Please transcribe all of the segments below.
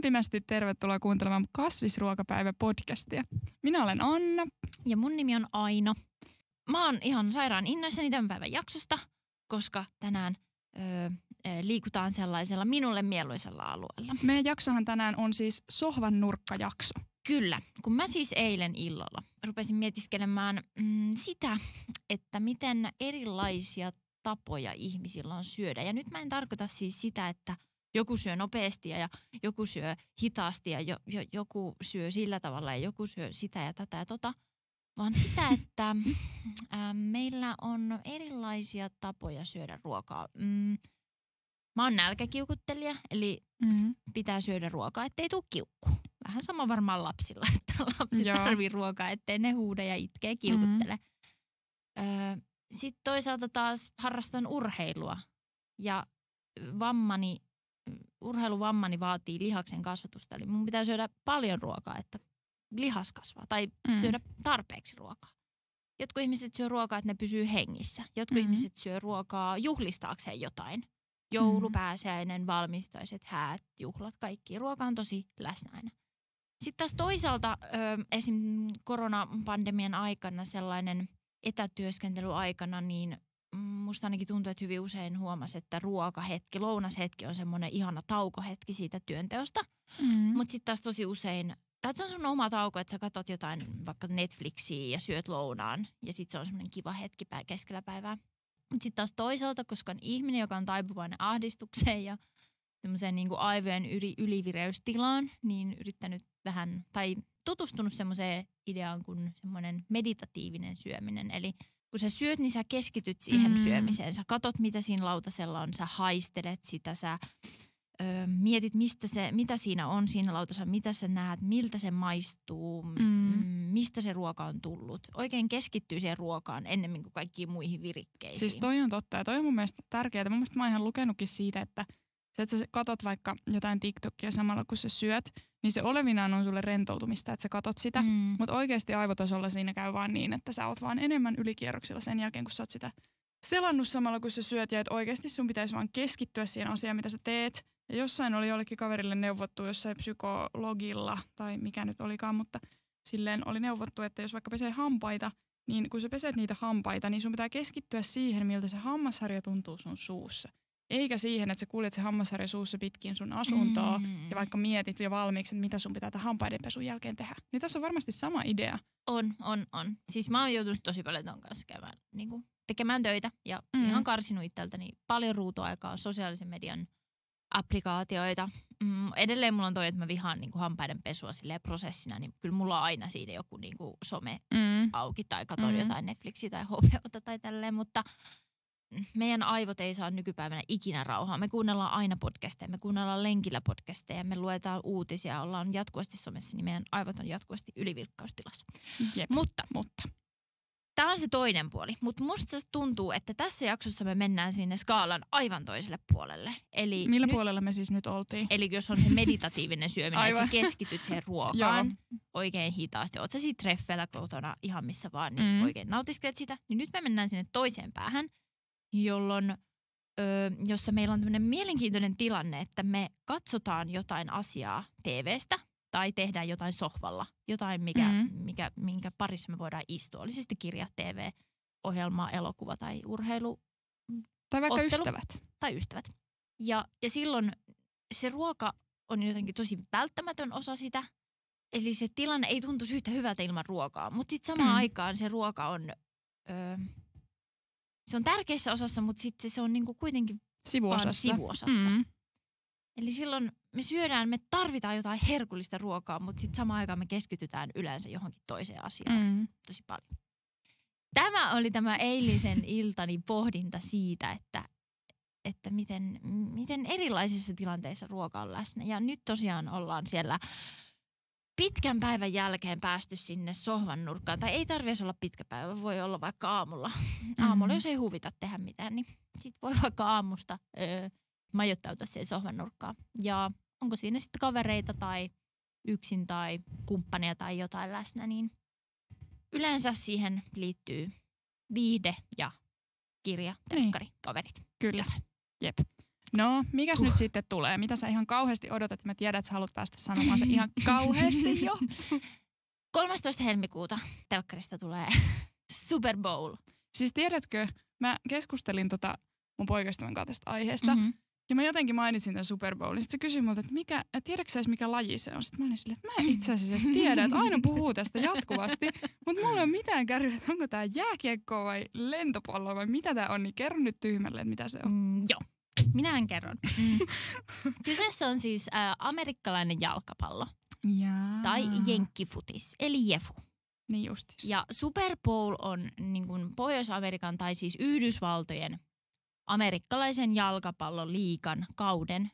Lämpimästi tervetuloa kuuntelemaan Kasvisruokapäivä-podcastia. Minä olen Anna. Ja mun nimi on Aino. Mä oon ihan sairaan innoissani tämän päivän jaksosta, koska tänään öö, liikutaan sellaisella minulle mieluisella alueella. Meidän jaksohan tänään on siis sohvan nurkkajakso. Kyllä, kun mä siis eilen illalla rupesin mietiskelemään mm, sitä, että miten erilaisia tapoja ihmisillä on syödä. Ja nyt mä en tarkoita siis sitä, että joku syö nopeasti ja joku syö hitaasti ja jo, jo, joku syö sillä tavalla ja joku syö sitä ja tätä ja tota, vaan sitä, että ä, meillä on erilaisia tapoja syödä ruokaa. Mm, mä oon nälkäkiukuttelija, eli mm-hmm. pitää syödä ruokaa, ettei tule kiukku. Vähän sama varmaan lapsilla, että lapset Joo. tarvii ruokaa, ettei ne huuda ja itkee kiukuttele. Mm-hmm. Sitten toisaalta taas harrastan urheilua ja vammani, urheiluvammani vaatii lihaksen kasvatusta. Eli mun pitää syödä paljon ruokaa, että lihas kasvaa tai mm. syödä tarpeeksi ruokaa. Jotkut ihmiset syö ruokaa, että ne pysyy hengissä. Jotkut mm-hmm. ihmiset syö ruokaa juhlistaakseen jotain. Joulu, mm. pääsiäinen, valmistaiset, häät, juhlat, kaikki. Ruoka on tosi läsnä aina. Sitten taas toisaalta ö, esim. koronapandemian aikana sellainen etätyöskentelyaikana, niin musta ainakin tuntuu, että hyvin usein huomasi, että ruokahetki, lounashetki on semmoinen ihana taukohetki siitä työnteosta. Mm. Mutta sitten taas tosi usein, tai se on sun oma tauko, että sä katsot jotain vaikka Netflixiä ja syöt lounaan. Ja sitten se on semmoinen kiva hetki keskellä päivää. Mutta sitten taas toisaalta, koska on ihminen, joka on taipuvainen ahdistukseen ja semmoiseen niin aivojen yli, ylivireystilaan, niin yrittänyt vähän, tai tutustunut semmoiseen ideaan kuin semmoinen meditatiivinen syöminen. Eli kun sä syöt, niin sä keskityt siihen mm. syömiseen. Sä katot, mitä siinä lautasella on, sä haistelet sitä, sä ö, mietit, mistä se, mitä siinä on siinä lautasella, mitä sä näet, miltä se maistuu, mm. mistä se ruoka on tullut. Oikein keskittyy siihen ruokaan ennemmin kuin kaikkiin muihin virikkeisiin. Siis toi on totta ja toi on mun mielestä tärkeää. Mun mielestä mä oon ihan lukenutkin siitä, että se, että sä katot vaikka jotain TikTokia samalla kun sä syöt, niin se olevinaan on sulle rentoutumista, että sä katot sitä. Mm. Mutta oikeasti aivotasolla siinä käy vaan niin, että sä oot vaan enemmän ylikierroksilla sen jälkeen, kun sä oot sitä selannut samalla kun sä syöt. Ja että oikeasti sun pitäisi vaan keskittyä siihen asiaan, mitä sä teet. Ja jossain oli jollekin kaverille neuvottu jossain psykologilla, tai mikä nyt olikaan, mutta silleen oli neuvottu, että jos vaikka pesee hampaita, niin kun sä peset niitä hampaita, niin sun pitää keskittyä siihen, miltä se hammasharja tuntuu sun suussa. Eikä siihen, että sä kuljet se hammasharja suussa pitkin sun asuntoa mm. ja vaikka mietit jo valmiiksi, että mitä sun pitää tämän hampaidenpesun jälkeen tehdä. Niin tässä on varmasti sama idea. On, on, on. Siis mä oon joutunut tosi paljon ton kanssa käymään, niin kuin, tekemään töitä ja mm. ihan karsinut itseltäni paljon ruutuaikaa sosiaalisen median applikaatioita. Mm, edelleen mulla on toi, että mä vihaan niin kuin hampaiden pesua prosessina, niin kyllä mulla on aina siinä joku niin kuin some mm. auki tai katon mm. jotain Netflixiä tai HBOta tai tälleen, mutta – meidän aivot ei saa nykypäivänä ikinä rauhaa. Me kuunnellaan aina podcasteja, me kuunnellaan lenkillä podcasteja, me luetaan uutisia, ollaan jatkuvasti somessa, niin meidän aivot on jatkuvasti ylivilkkaustilassa. Jep, mutta, mutta. Tämä on se toinen puoli, mutta musta tuntuu, että tässä jaksossa me mennään sinne skaalan aivan toiselle puolelle. Eli Millä nyt, puolella me siis nyt oltiin? Eli jos on se meditatiivinen syöminen, että sä keskityt siihen ruokaan oikein hitaasti. Oot sä siitä treffeillä kotona ihan missä vaan, niin mm. oikein nautiskelet sitä. Niin nyt me mennään sinne toiseen päähän – jolloin, ö, jossa meillä on tämmöinen mielenkiintoinen tilanne, että me katsotaan jotain asiaa TVstä tai tehdään jotain sohvalla, jotain, mikä, mm-hmm. mikä, minkä parissa me voidaan istua. Oli sitten kirja, TV, ohjelma, elokuva tai urheilu. Tai vaikka ottelu, ystävät. Tai ystävät. Ja, ja silloin se ruoka on jotenkin tosi välttämätön osa sitä. Eli se tilanne ei tuntu yhtä hyvältä ilman ruokaa. Mutta sitten samaan mm. aikaan se ruoka on ö, se on tärkeässä osassa, mutta sitten se on niinku kuitenkin sivuosassa. sivuosassa. Mm-hmm. Eli silloin me syödään, me tarvitaan jotain herkullista ruokaa, mutta sitten samaan aikaan me keskitytään yleensä johonkin toiseen asiaan mm. tosi paljon. Tämä oli tämä eilisen iltani pohdinta siitä, että, että miten, miten erilaisissa tilanteissa ruoka on läsnä. Ja nyt tosiaan ollaan siellä pitkän päivän jälkeen päästy sinne sohvan nurkkaan, tai ei tarvitse olla pitkä päivä, voi olla vaikka aamulla. Mm-hmm. Aamulla, jos ei huvita tehdä mitään, niin sit voi vaikka aamusta öö, majoittautua siihen sohvan nurkkaan. Ja onko siinä sitten kavereita tai yksin tai kumppania tai jotain läsnä, niin yleensä siihen liittyy viihde ja kirja, telkkari, niin. kaverit. Kyllä. Jep. No, mikäs nyt sitten tulee? Mitä sä ihan kauheasti odotat? Mä tiedän, että sä haluat päästä sanomaan se ihan kauheasti jo. 13. helmikuuta telkkarista tulee Super Bowl. Siis tiedätkö, mä keskustelin tota mun poikaystävän kanssa tästä aiheesta. Mhm. Ja mä jotenkin mainitsin tämän Super Bowlin. Sitten se kysyi multa, että mikä, et tiedätkö sä edes mikä laji se on? Sitten mä olin silleen, että mä en itse asiassa tiedä, että aina puhuu tästä jatkuvasti. Mutta mulla ei ole mitään kärryä, että onko tää jääkiekko vai lentopallo vai mitä tää on. Niin kerro nyt tyhmälle, että mitä se on. Mm, joo, minähän kerron. Mm. Kyseessä on siis äh, amerikkalainen jalkapallo Jaa. tai jenkkifutis, eli jefu. Niin justis. Ja Super Bowl on niin kuin Pohjois-Amerikan tai siis Yhdysvaltojen amerikkalaisen jalkapalloliikan kauden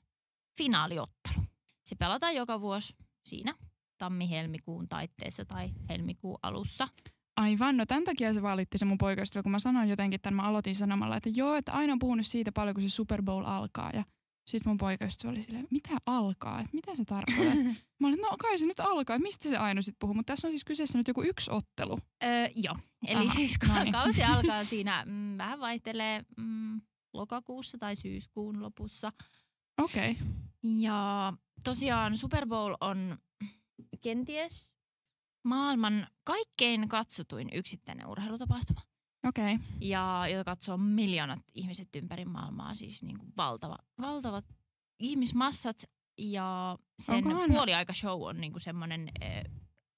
finaaliottelu. Se pelataan joka vuosi siinä tammi-helmikuun taitteessa tai helmikuun alussa. Aivan, no tämän takia se valitti se mun poikaystävä, kun mä sanoin jotenkin tämän, mä aloitin sanomalla, että joo, että aina on puhunut siitä paljon, kun se Super Bowl alkaa. Ja sitten mun poikaystävä oli silleen, mitä alkaa, että mitä se tarkoittaa? mä olin, no kai se nyt alkaa, mistä se aina sitten puhuu, mutta tässä on siis kyseessä nyt joku yksi ottelu. Öö, joo, eli Aha, siis no niin. kausi alkaa siinä, mm, vähän vaihtelee mm, lokakuussa tai syyskuun lopussa. Okei, okay. Ja tosiaan Super Bowl on kenties maailman kaikkein katsotuin yksittäinen urheilutapahtuma. okei. Okay. Ja jota katsoo miljoonat ihmiset ympäri maailmaa, siis niin kuin valtava, valtavat ihmismassat. Ja sen Onkohan- puoliaikashow on niin kuin semmoinen eh,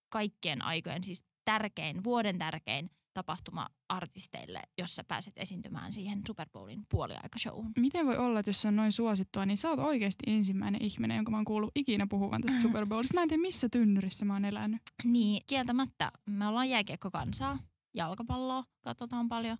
kaikkien aikojen, siis tärkein, vuoden tärkein tapahtuma artisteille, jos sä pääset esiintymään siihen Super Bowlin puoliaikashowhun. Miten voi olla, että jos se on noin suosittua, niin sä oot oikeasti ensimmäinen ihminen, jonka mä oon kuullut ikinä puhuvan tästä Super Bowlista. Mä en tiedä, missä tynnyrissä mä oon elänyt. Niin, kieltämättä. Me ollaan jääkiekkokansaa. Jalkapalloa katsotaan paljon.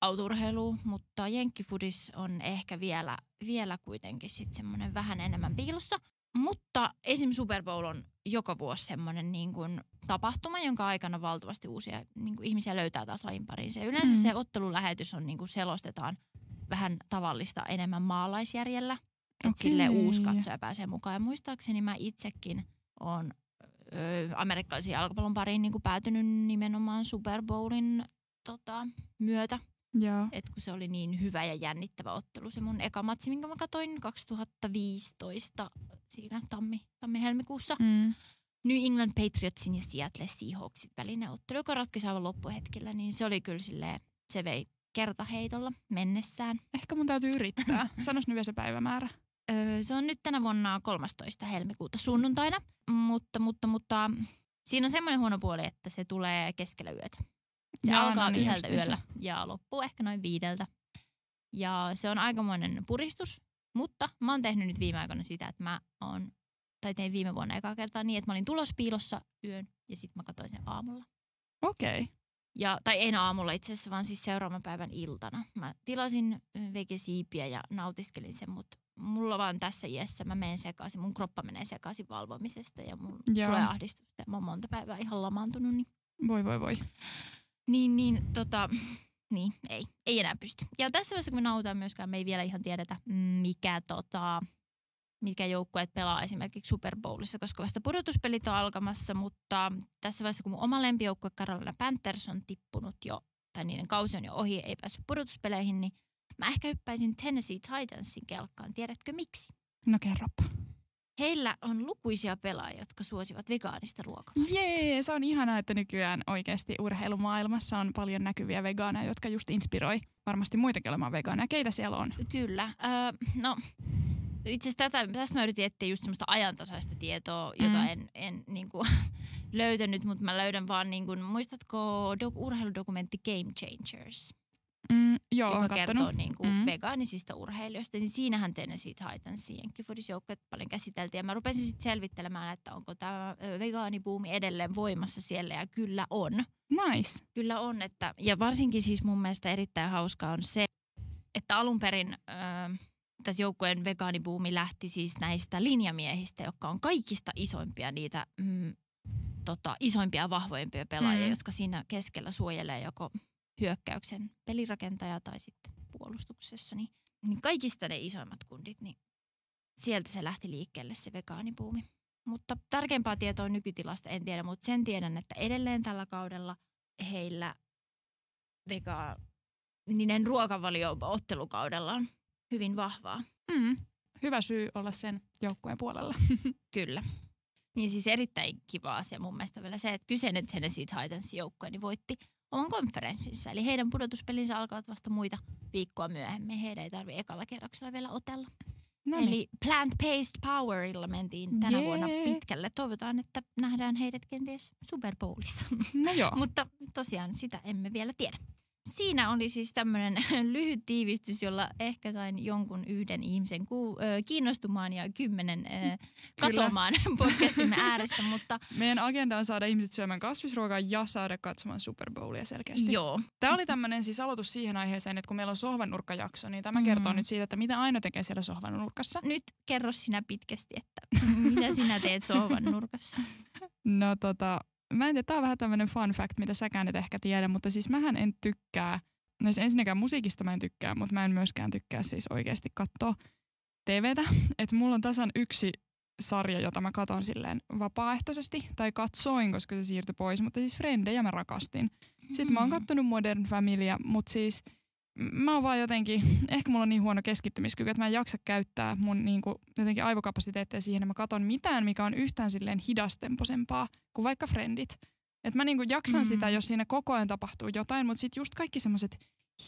Autourheilua, mutta jenkkifudis on ehkä vielä, vielä kuitenkin sit semmoinen vähän enemmän piilossa. Mutta esim. Super Bowl on joka vuosi semmoinen niin kuin tapahtuma, jonka aikana valtavasti uusia niin kuin ihmisiä löytää taas lajin pariin. Se yleensä Mm. se ottelulähetys on niin kuin selostetaan vähän tavallista enemmän maalaisjärjellä. Että Okei. sille uusi katsoja pääsee mukaan. Ja muistaakseni mä itsekin on amerikkalaisen jalkapallon pariin niin kuin päätynyt nimenomaan Super Bowlin tota, myötä. Joo. Et kun se oli niin hyvä ja jännittävä ottelu. Se mun eka matsi, minkä mä katsoin 2015 siinä tammi, tammi-helmikuussa. Mm. New England Patriotsin ja Seattle Seahawksin välinen ottelu, joka ratkaisi aivan loppuhetkellä. Niin se oli kyllä silleen, se vei kertaheitolla mennessään. Ehkä mun täytyy yrittää. Sanois nyt vielä se päivämäärä. Öö, se on nyt tänä vuonna 13. helmikuuta sunnuntaina, mutta, mutta, mutta siinä on semmoinen huono puoli, että se tulee keskellä yötä. Se Jaa, alkaa no niin, yhdeltä yöllä ja loppuu ehkä noin viideltä. Ja se on aikamoinen puristus, mutta mä oon tehnyt nyt viime aikoina sitä, että mä oon, tai tein viime vuonna ekaa kertaa niin, että mä olin tulospiilossa yön ja sitten mä katsoin sen aamulla. Okei. Okay. Ja, tai en aamulla itse asiassa, vaan siis seuraavan päivän iltana. Mä tilasin vegesiipiä ja nautiskelin sen, mutta mulla vaan tässä iässä mä menen sekaisin. Mun kroppa menee sekaisin valvomisesta ja mun Joo. tulee ahdistusta. Mä oon monta päivää ihan lamaantunut. Niin, Voi voi voi. Niin, niin tota, niin, ei, ei enää pysty. Ja tässä vaiheessa, kun me nautaan myöskään, me ei vielä ihan tiedetä, mikä tota, mitkä joukkueet pelaa esimerkiksi Super Bowlissa, koska vasta pudotuspelit on alkamassa, mutta tässä vaiheessa, kun mun oma lempijoukkue Carolina Panthers on tippunut jo, tai niiden kausi on jo ohi, ei päässyt pudotuspeleihin, niin mä ehkä hyppäisin Tennessee Titansin kelkkaan. Tiedätkö miksi? No kerropa. Heillä on lukuisia pelaajia, jotka suosivat vegaanista ruokaa. Jee, se on ihanaa, että nykyään oikeasti urheilumaailmassa on paljon näkyviä vegaaneja, jotka just inspiroi varmasti muitakin olemaan vegaaneja. Keitä siellä on? Kyllä. Öö, no, itse asiassa tätä, tästä mä yritin etsiä just semmoista ajantasaista tietoa, jota Mm. en, en niin kuin, löytänyt, mutta mä löydän vaan, niin kuin, muistatko dok- urheiludokumentti Game Changers, Mm, joo, joka kertoo niin kuin, Mm. vegaanisista urheilijoista, niin siinähän Tennessee Titansin jenkkifudisjoukkueet paljon käsiteltiin. Ja mä rupesin sitten selvittelemään, että onko tämä vegaanibuumi edelleen voimassa siellä, ja kyllä on. Nice. Kyllä on, että, ja varsinkin siis mun mielestä erittäin hauskaa on se, että alun perin ö, tässä joukkueen vegaanibuumi lähti siis näistä linjamiehistä, jotka on kaikista isoimpia niitä mm, tota, isoimpia ja vahvoimpia pelaajia, Mm. jotka siinä keskellä suojelee joko hyökkäyksen pelirakentaja tai sitten puolustuksessa. Niin, niin kaikista ne isoimmat kundit, niin sieltä se lähti liikkeelle se vegaanibuumi. Mutta tarkempaa tietoa nykytilasta en tiedä, mutta sen tiedän, että edelleen tällä kaudella heillä vegaaninen ruokavalio ottelukaudella on hyvin vahvaa. Mm. Hyvä syy olla sen joukkueen puolella. Kyllä. Niin siis erittäin kiva asia mun mielestä vielä se, että kyseinen Tennessee Titans joukkue niin voitti oman konferenssinsa. Eli heidän pudotuspelinsä alkavat vasta muita viikkoa myöhemmin. Heidän ei tarvitse ekalla kerroksella vielä otella. No niin. Eli plant-based powerilla mentiin tänä Jee. vuonna pitkälle. Toivotaan, että nähdään heidät kenties Super Bowlissa. No joo. Mutta tosiaan sitä emme vielä tiedä. Siinä oli siis tämmöinen lyhyt tiivistys, jolla ehkä sain jonkun yhden ihmisen ku, kiinnostumaan ja kymmenen katomaan podcastimme äärestä. Mutta... Meidän agenda on saada ihmiset syömään kasvisruokaa ja saada katsomaan Super Bowlia selkeästi. Joo. Tämä oli tämmöinen siis aloitus siihen aiheeseen, että kun meillä on sohvanurkkajakso, niin tämä mm. kertoo nyt siitä, että mitä Aino tekee siellä sohvanurkassa. Nyt kerro sinä pitkästi, että mitä sinä teet sohvanurkassa. No tota, mä en tiedä, tää on vähän tämmöinen fun fact, mitä säkään et ehkä tiedä, mutta siis mähän en tykkää, no siis ensinnäkään musiikista mä en tykkää, mutta mä en myöskään tykkää siis oikeasti katsoa TVtä. Että mulla on tasan yksi sarja, jota mä katon silleen vapaaehtoisesti, tai katsoin, koska se siirtyi pois, mutta siis Frendejä mä rakastin. Sitten mä oon mm. kattonut Modern Familya, mutta siis mä oon vaan jotenkin, ehkä mulla on niin huono keskittymiskyky, että mä en jaksa käyttää mun niin kuin, jotenkin aivokapasiteetteja siihen, että mä katon mitään, mikä on yhtään silleen hidastemposempaa kuin vaikka Friendit. Että mä niin kuin jaksan mm. sitä, jos siinä koko ajan tapahtuu jotain, mutta sitten just kaikki semmoiset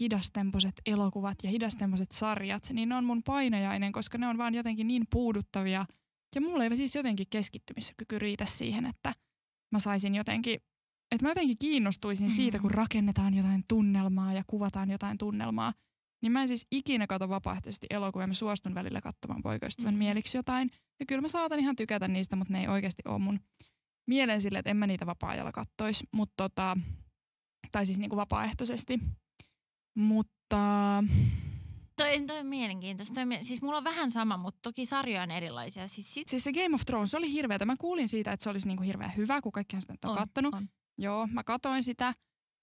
hidastempoiset elokuvat ja hidastempoiset sarjat, niin ne on mun painajainen, koska ne on vaan jotenkin niin puuduttavia. Ja mulla ei siis jotenkin keskittymiskyky riitä siihen, että mä saisin jotenkin että mä jotenkin kiinnostuisin mm. siitä, kun rakennetaan jotain tunnelmaa ja kuvataan jotain tunnelmaa. Niin mä en siis ikinä kato vapaaehtoisesti elokuvia. Mä suostun välillä katsomaan poikaystävän mm. mieliksi jotain. Ja kyllä mä saatan ihan tykätä niistä, mutta ne ei oikeasti ole mun mieleen sille, että en mä niitä vapaa-ajalla kattois. Mutta tota, tai siis niinku vapaaehtoisesti. Mutta Toi, toi on mielenkiintoista. Toi, siis mulla on vähän sama, mutta toki sarjoja on erilaisia. Siis, sit... siis se Game of Thrones oli hirveätä. Mä kuulin siitä, että se olisi niinku hirveän hyvä, kun kaikki sitä on, on kattonut. On. Joo, mä katoin sitä.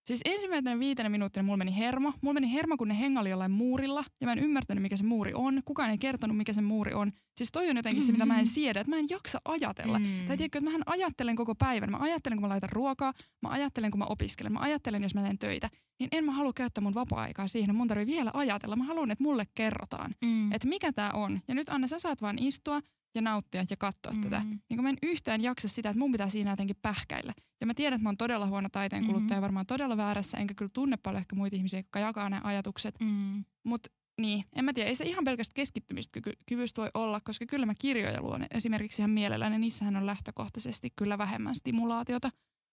Siis ensimmäinen viitenä minuuttia mulla meni hermo. Mulla meni hermo, kun ne hengali jollain muurilla. Ja mä en ymmärtänyt, mikä se muuri on. Kukaan ei kertonut, mikä se muuri on. Siis toi on jotenkin se, mitä mä en siedä. Että mä en jaksa ajatella. Mm. Tai tiedätkö, että mä ajattelen koko päivän. Mä ajattelen, kun mä laitan ruokaa. Mä ajattelen, kun mä opiskelen. Mä ajattelen, jos mä teen töitä. Niin en mä halua käyttää mun vapaa-aikaa siihen. Mun tarvii vielä ajatella. Mä haluan, että mulle kerrotaan, mm. että mikä tää on. Ja nyt Anna, sä saat vaan istua ja nauttia ja katsoa mm-hmm. tätä. Niin kun mä en yhtään jaksa sitä, että mun pitää siinä jotenkin pähkäillä. Ja mä tiedän, että mä oon todella huono taiteen kuluttaja, mm-hmm. varmaan todella väärässä, enkä kyllä tunne paljon ehkä muita ihmisiä, jotka jakaa nämä ajatukset. Mm-hmm. Mutta niin, en mä tiedä, ei se ihan pelkästään keskittymistä kyvystä voi olla, koska kyllä mä kirjoja luon esimerkiksi ihan mielelläni, niissähän on lähtökohtaisesti kyllä vähemmän stimulaatiota.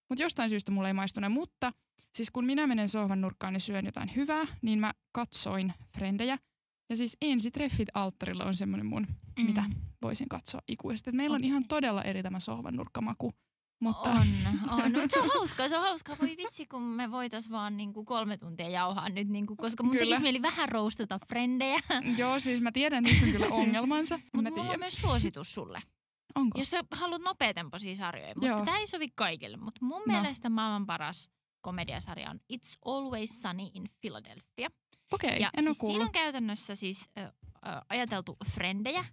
Mutta jostain syystä mulle ei maistune, mutta siis kun minä menen sohvan nurkkaan ja syön jotain hyvää, niin mä katsoin frendejä. Ja siis ensitreffit alttarilla on semmoinen mun, mm. mitä voisin katsoa ikuisesti. Et meillä okay. on ihan todella eri tämä sohvan nurkkamaku. Mutta... On, on. Mutta se on hauskaa, se on hauskaa. Voi vitsi, kun me voitais vaan niinku kolme tuntia jauhaa nyt, niinku, koska mun kyllä. tekisi mieli vähän roustata frendejä. Joo, siis mä tiedän, että niissä on kyllä ongelmansa. Mutta mulla on myös suositus sulle. Onko? Jos sä haluat nopeatempoisia sarjoja, mutta tämä ei sovi kaikille. Mutta mun no. mielestä maailman paras komediasarja on It's Always Sunny in Philadelphia. Okei, okay, en siis kuullut. Siinä on käytännössä siis ö, ö, ajateltu frendejä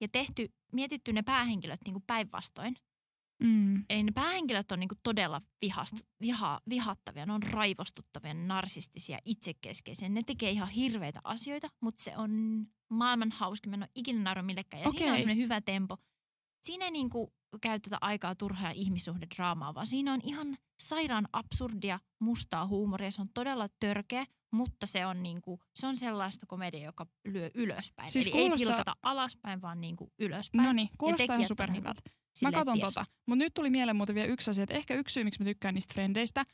ja tehty, mietitty ne päähenkilöt niin päinvastoin. Mm. Eli ne päähenkilöt on niin kuin todella vihast, viha, vihattavia, ne on raivostuttavia, narsistisia, itsekeskeisiä. Ne tekee ihan hirveitä asioita, mutta se on maailman hauska. Mä en ole ikinä nauru millekään. Ja okay. siinä on semmoinen hyvä tempo. Siinä ei niin kuin käytetä aikaa turhaa ihmissuhdedraamaa, vaan siinä on ihan sairaan absurdia, mustaa huumoria. Se on todella törkeä, mutta se on, niinku, se on sellaista komedia, joka lyö ylöspäin. Siis Eli kuulostaa... ei pilkata alaspäin, vaan niinku ylöspäin. No niin, kuulostaa ihan superhyvältä. Niinku mä katson tota. Mutta nyt tuli mieleen muuten vielä yksi asia, että ehkä yksi syy, miksi mä tykkään niistä frendeistä,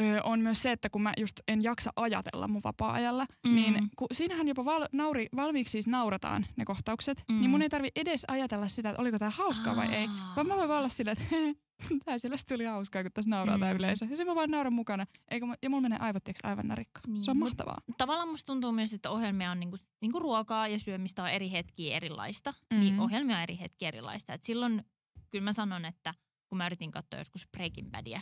öö, on myös se, että kun mä just en jaksa ajatella mun vapaa-ajalla, mm. niin kun siinähän jopa val, nauri, valmiiksi siis naurataan ne kohtaukset, mm. niin mun ei tarvi edes ajatella sitä, että oliko tämä hauskaa Aa. vai ei, vaan mä voin olla silleen, että Tää selvästi tuli hauskaa, kun tässä nauraa mm. tämä yleisö. Ja se mä vaan nauran mukana. Eikä, ja mulla menee aivot aivan narikka. Niin. Se on mahtavaa. Tavallaan musta tuntuu myös, että ohjelmia on niinku, niinku ruokaa ja syömistä on eri hetkiä erilaista. Mm. Niin ohjelmia on eri hetkiä erilaista. Et silloin kyllä mä sanon, että kun mä yritin katsoa joskus Breaking Badia,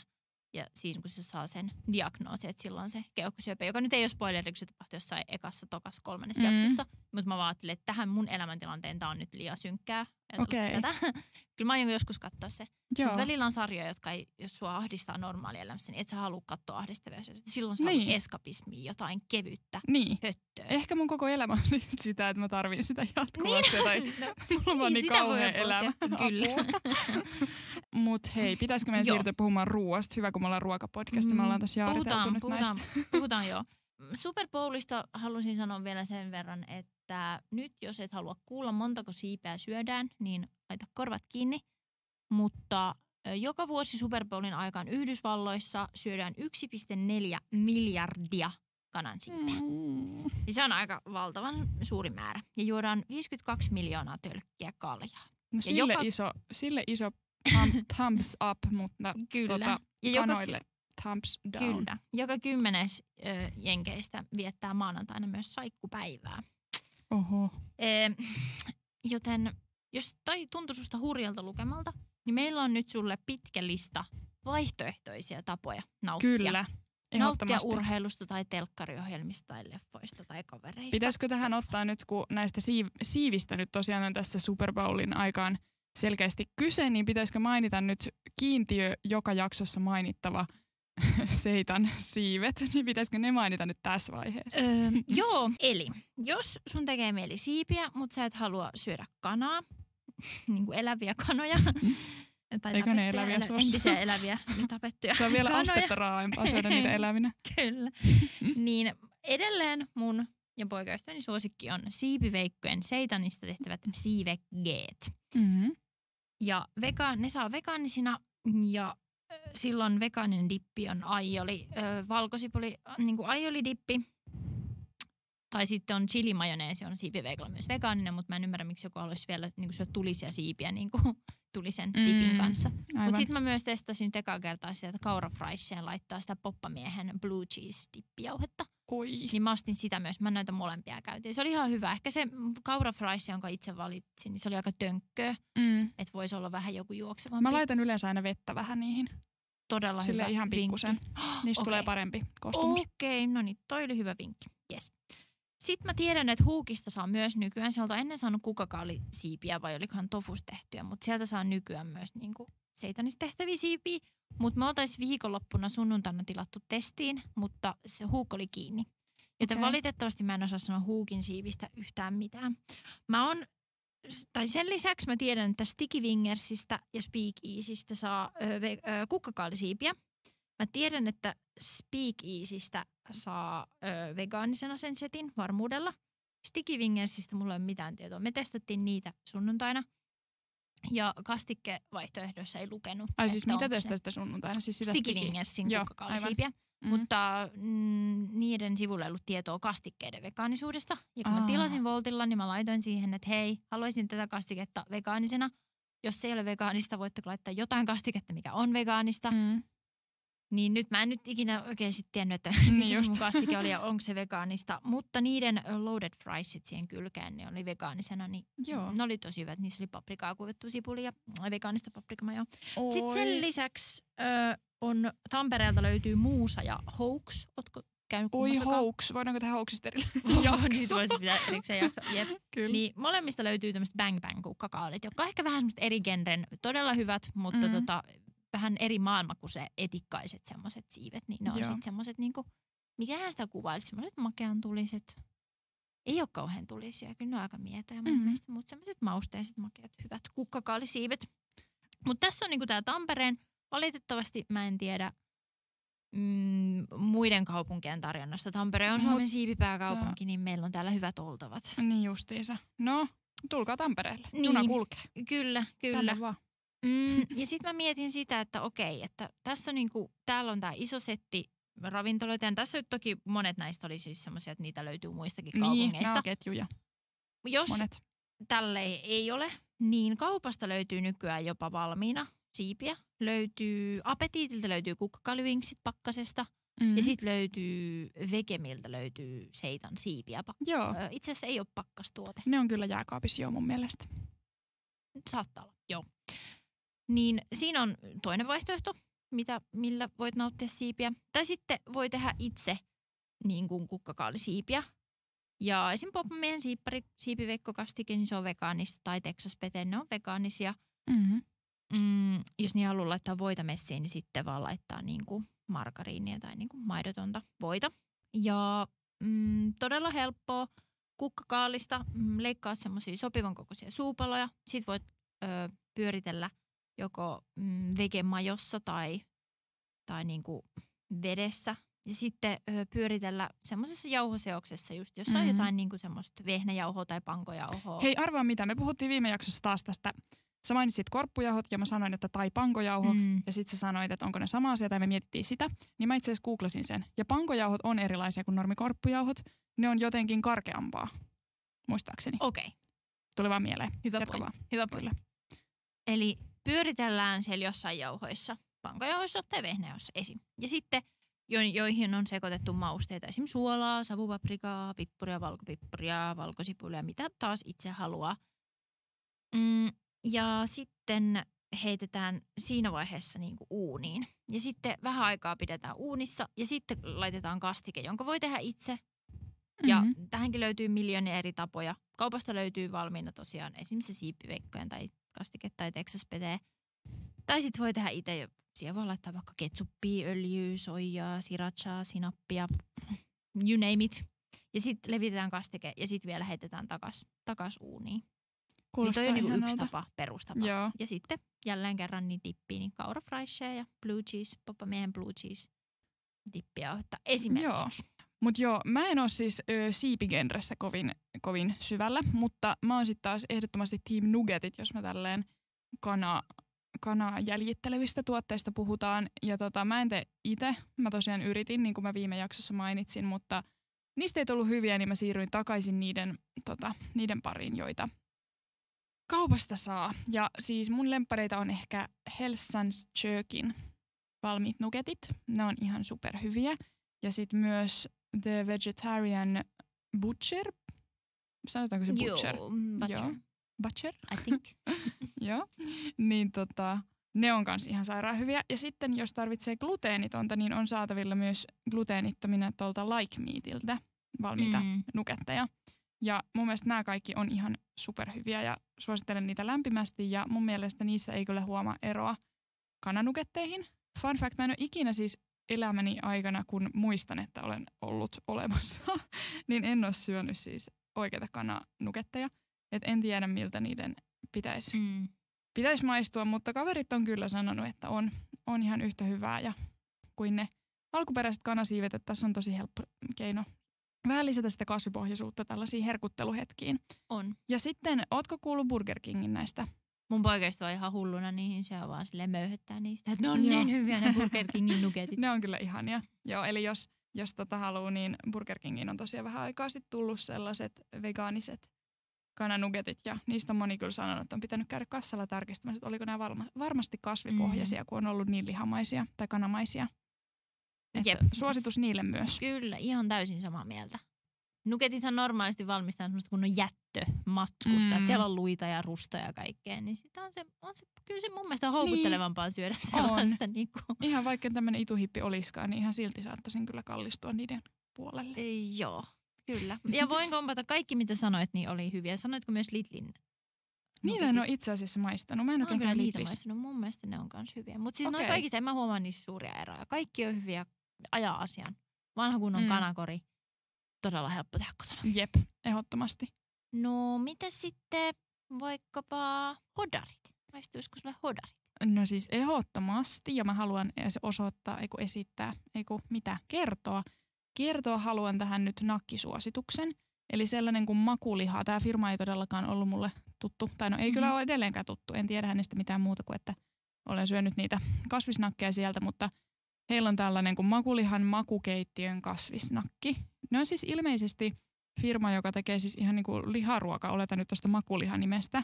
ja siinä kun se saa sen diagnoosin, että silloin se keuhkosyöpä, joka nyt ei ole spoileri, kun se tapahtui jossain ekassa, tokas, kolmannessa mm. jaksossa, mutta mä ajattelin, että tähän mun elämäntilanteen tämä on nyt liian synkkää ajatellut Okei. tätä. Kyllä mä aion joskus katsoa se. Mutta välillä on sarjoja, jotka ei, jos sua ahdistaa normaalielämässä, niin et sä halua katsoa ahdistavia asioita. Silloin sä Niin. eskapismia, jotain kevyttä, Niin. höttöä. Ehkä mun koko elämä on sit sitä, että mä tarviin sitä jatkuvasti. tai no, mulla on niin sitä voi kauhea pohtia. elämä. Kyllä. Apua. Mut hei, pitäisikö meidän siirtyä puhumaan ruoasta? Hyvä, kun me ollaan ruokapodcast. Me ollaan tässä jaariteltu puhutaan, nyt puhutaan, näistä. puhutaan joo. Super Bowlista halusin sanoa vielä sen verran, että nyt jos et halua kuulla montako siipeä syödään, niin laita korvat kiinni. Mutta joka vuosi Super Bowlin aikaan Yhdysvalloissa syödään 1,4 miljardia kanansiipeä. Mm. Ja se on aika valtavan suuri määrä. Ja juodaan 52 miljoonaa tölkkiä kaljaa. No sille, joka- iso, sille iso thumb, thumbs up, mutta Kyllä. tota, ja joka, kanoille thumbs down. kyllä. Joka kymmenes ö, jenkeistä viettää maanantaina myös saikkupäivää. Oho. Ee, joten jos toi tuntui susta hurjalta lukemalta, niin meillä on nyt sulle pitkä lista vaihtoehtoisia tapoja nauttia. Kyllä. Nauttia urheilusta tai telkkariohjelmista tai leffoista tai kavereista. Pitäisikö tähän ottaa nyt, kun näistä siiv- siivistä nyt tosiaan on tässä Super Bowlin aikaan selkeästi kyse, niin pitäisikö mainita nyt kiintiö joka jaksossa mainittava seitan siivet, niin pitäisikö ne mainita nyt tässä vaiheessa? Öö, joo, eli jos sun tekee mieli siipiä, mutta sä et halua syödä kanaa, niin kuin eläviä kanoja, tai Eikö ne eläviä elä- entisiä eläviä niin tapettuja Se on vielä kanoja. astetta raaempaa syödä niitä elävinä. Kyllä. niin edelleen mun ja poikaystäväni suosikki on siipiveikkojen seitanista tehtävät siivegeet. Mm-hmm. Ja vega- ne saa vegaanisina ja silloin vegaaninen dippi on aioli, ö, valkosipuli, niin kuin aiolidippi. Tai sitten on chilimajoneesi, on siipiveikolla myös vegaaninen, mutta mä en ymmärrä, miksi joku haluaisi vielä niin kuin syödä tulisia siipiä niin kuin tulisen Mm, dipin kanssa. Mutta sitten mä myös testasin nyt ekaa kertaa sitä, että kaurafraisseen laittaa sitä poppamiehen blue cheese dippijauhetta. Oi. Niin mä ostin sitä myös. Mä näitä molempia käytin. Se oli ihan hyvä. Ehkä se kaurafraisse, jonka itse valitsin, niin se oli aika tönkköä. Mm. Että voisi olla vähän joku juoksevampi. Mä laitan yleensä aina vettä vähän niihin. Todella Sille hyvä ihan pikkusen. vinkki. Niistä Okei. tulee parempi koostumus. Okei, no niin, toi oli hyvä vinkki. Yes. Sitten mä tiedän, että huukista saa myös nykyään. Sieltä on ennen saanut kukakaalisiipiä vai olikohan tofus tehtyä, mutta sieltä saa nykyään myös niinku seitanista tehtäviä siipiä. Mutta me oltaisiin viikonloppuna sunnuntaina tilattu testiin, mutta se huuk oli kiinni. Joten Okei. valitettavasti mä en osaa sanoa huukin siivistä yhtään mitään. Mä on, tai sen lisäksi mä tiedän, että Sticky Wingersistä ja Speak Easystä saa ö, ö, kukkakaalisiipiä. Mä tiedän, että Speak Easystä saa ö, vegaanisena sen setin varmuudella. Sticky Wingersistä mulla ei ole mitään tietoa. Me testattiin niitä sunnuntaina. Ja kastikkevaihtoehdoissa ei lukenut. Ai siis mitä testasitte sunnuntaina? Siis sitä Sticky Joo, kukkakaalisiipiä. Mm. Mutta mm, niiden sivulla ei ollut tietoa kastikkeiden vegaanisuudesta. Ja kun mä Aa. tilasin Voltilla, niin mä laitoin siihen, että hei, haluaisin tätä kastiketta vegaanisena. Jos se ei ole vegaanista, voitteko laittaa jotain kastiketta, mikä on vegaanista. Mm. Niin nyt mä en nyt ikinä oikein sitten tiennyt, että Niin mikä se mun kastike oli ja onko se vegaanista. Mutta niiden loaded friesit siihen kylkeen, ne oli vegaanisena, niin Joo. ne oli tosi hyvät. Niissä oli paprikaa, kuivattu sipuli ja vegaanista paprikamajoa. Oi. Sitten sen lisäksi ö, on Tampereelta löytyy Muusa ja Hoax. Ootko käynyt Oi hoax. Voidaanko tehdä hoaxista eri Joo, niitä voisi pitää erikseen jakso. Jep. Kyllä. Niin molemmista löytyy tämmöiset bang bang kukkakaalit, jotka on ehkä vähän semmoista eri genren, todella hyvät, mutta Mm. tota, vähän eri maailma kuin se etikkaiset semmoiset siivet. Niin ne on sitten semmoiset niinku, mikähän sitä kuvailisi, semmoiset makean tuliset. Ei ole kauhean tulisia, kyllä ne on aika mietoja mun Mhm. mm. mielestä, mutta semmoiset mausteiset makeat hyvät kukkakaalisiivet. Mutta tässä on niinku tää Tampereen, valitettavasti mä en tiedä mm, muiden kaupunkien tarjonnasta. Tampere on Mut Suomen siipipääkaupunki, niin meillä on täällä hyvät oltavat. Niin justiinsa. No, tulkaa Tampereelle. Niin. Juna kulkee. Kyllä, kyllä. Tänne vaan. Mm, ja sitten mä mietin sitä, että okei, että tässä on niinku, täällä on tämä iso setti ravintoloita. Ja tässä nyt toki monet näistä oli siis semmoisia, että niitä löytyy muistakin Niin, kaupungeista. on ketjuja. Jos Monet. tälle ei ole, niin kaupasta löytyy nykyään jopa valmiina siipiä. Löytyy, Apetiitiltä löytyy kukkakalivinksit pakkasesta. Mm. Ja sitten löytyy Vekemiltä löytyy seitan siipiä. Pak- Joo, Itse asiassa ei ole pakkastuote. ne on kyllä jääkaapissa jo mun mielestä. Saattaa olla, joo. Niin siinä on toinen vaihtoehto, mitä, millä voit nauttia siipiä. Tai sitten voi tehdä itse niin kuin kukkakaalisiipiä. Ja esim. Poppamiehen siippari, siipiveikkokastike, niin se on vegaanista, tai Texas Pete, ne on vegaanisia. Mm-hmm. Mm, jos niin haluaa laittaa voita messiin, niin sitten vaan laittaa niinku margariinia tai niinku maidotonta voita. Ja mm, todella helppoa kukkakaalista. Mm, leikkaat semmoisia sopivan kokoisia suupaloja. Sitten voit ö, pyöritellä joko mm, vegemajossa tai, tai niinku vedessä. Ja sitten ö, pyöritellä semmoisessa jauhoseoksessa just, jossa mm-hmm. on jotain niinku semmoista vehnäjauhoa tai pankojauhoa. Hei, arvaa mitä. Me puhuttiin viime jaksossa taas tästä Sä mainitsit korppujauhot ja mä sanoin, että tai pankojauho. Mm. Ja sitten sä sanoit, että onko ne sama asia tai me mietittiin sitä. Niin mä itse asiassa googlasin sen. Ja pankojauhot on erilaisia kuin normikorppujauhot. Ne on jotenkin karkeampaa, muistaakseni. Okei. Okay. Tuli vaan mieleen. Hyvä Jatka point. Vaan. Hyvä point. Eli pyöritellään siellä jossain jauhoissa, pankojauhoissa tai vehnäjauhoissa esim. Ja sitten jo, joihin on sekoitettu mausteita, esimerkiksi suolaa, savupaprikaa, pippuria, valkopippuria, valkosipulia, mitä taas itse haluaa. Mm, ja sitten heitetään siinä vaiheessa niin kuin uuniin. Ja sitten vähän aikaa pidetään uunissa ja sitten laitetaan kastike, jonka voi tehdä itse. Ja mm-hmm. tähänkin löytyy miljoonia eri tapoja. Kaupasta löytyy valmiina tosiaan esimerkiksi siipiveikkojen tai kastike tai Texas Pete. Tai sitten voi tehdä itse. Siihen voi laittaa vaikka ketsuppia, öljyä, soijaa, sirachaa, sinappia, you name it. Ja sitten levitetään kastike ja sitten vielä heitetään takas, takas uuniin. Kuulostaa niin toi on niin yksi tapa, perustapa. Joo. Ja sitten jälleen kerran niin dippiin, niin kaura ja blue cheese, miehen blue cheese dippiä ottaa esimerkiksi. Joo. Mutta joo, mä en ole siis ö, siipigenressä kovin, kovin syvällä, mutta mä oon sitten taas ehdottomasti Team Nuggetit, jos mä tälleen kana, kana jäljittelevistä tuotteista puhutaan. Ja tota, mä en tee itse, mä tosiaan yritin, niin kuin mä viime jaksossa mainitsin, mutta niistä ei tullut hyviä, niin mä siirryin takaisin niiden, tota, niiden pariin, joita kaupasta saa. Ja siis mun lempareita on ehkä Helsans Jerkin valmiit nuketit. Ne on ihan superhyviä. Ja sitten myös The Vegetarian Butcher. Sanotaanko se Butcher? Joo, butcher. Joo. Butcher? I think. Joo. Niin tota, ne on kans ihan sairaan hyviä. Ja sitten jos tarvitsee gluteenitonta, niin on saatavilla myös gluteenittomina tuolta Like Meatiltä valmiita mm. nuketteja. Ja mun mielestä nämä kaikki on ihan superhyviä ja suosittelen niitä lämpimästi ja mun mielestä niissä ei kyllä huomaa eroa kananuketteihin. Fun fact, mä en ole ikinä siis elämäni aikana, kun muistan, että olen ollut olemassa, niin en ole syönyt siis oikeita kananuketteja. Et en tiedä, miltä niiden pitäisi mm. pitäis maistua, mutta kaverit on kyllä sanonut, että on, on ihan yhtä hyvää ja kuin ne alkuperäiset kanasiivet, että tässä on tosi helppo keino vähän lisätä sitä kasvipohjaisuutta tällaisiin herkutteluhetkiin. On. Ja sitten, ootko kuullut Burger Kingin näistä? Mun poikaista on ihan hulluna niihin, se on vaan sille möyhöttää niistä. Että ne on niin hyviä ne Burger Kingin nuketit. ne on kyllä ihania. Joo, eli jos, jos tota haluaa, niin Burger Kingin on tosiaan vähän aikaa sitten tullut sellaiset vegaaniset kananugetit ja niistä on moni kyllä sanonut, että on pitänyt käydä kassalla tarkistamassa, että oliko nämä varma, varmasti kasvipohjaisia, mm. kun on ollut niin lihamaisia tai kanamaisia. Että Jep. Suositus niille myös. Kyllä, ihan täysin samaa mieltä. Nuketithan normaalisti valmistaa semmoista kunnon jättömatkusta, mm. että siellä on luita ja rustoja ja kaikkea, niin sitä on se, on se, kyllä se mun mielestä on houkuttelevampaa niin. syödä sellaista. Niin kuin. Ihan vaikka tämmöinen ituhippi olisikaan, niin ihan silti saattaisin kyllä kallistua niiden puolelle. Ei, joo, kyllä. Ja voin kompata, kaikki mitä sanoit, niin oli hyviä. Sanoitko myös Lidlin Niitä en ole itse asiassa maistanut. Mä en oikein käy niitä maistanut. Mun mielestä ne on myös hyviä. Mutta siis okay. noin kaikista en mä huomaa niissä suuria eroja. Kaikki on hyviä ajaa asian. Vanha kunnon mm. kanakori. Todella helppo tehdä kotona. Jep, ehdottomasti. No, mitä sitten vaikkapa hodarit? Maistuisiko sulle hodarit? No siis ehdottomasti, ja mä haluan osoittaa, eiku esittää, eiku mitä, kertoa. Kertoa haluan tähän nyt nakkisuosituksen. Eli sellainen kuin makuliha. Tämä firma ei todellakaan ollut mulle tuttu, tai no ei mm-hmm. kyllä ole edelleenkään tuttu. En tiedä hänestä mitään muuta kuin, että olen syönyt niitä kasvisnakkeja sieltä, mutta – Heillä on tällainen kuin Makulihan makukeittiön kasvisnakki. Ne on siis ilmeisesti firma, joka tekee siis ihan niin kuin liharuokaa, oletan nyt tuosta Makulihan nimestä.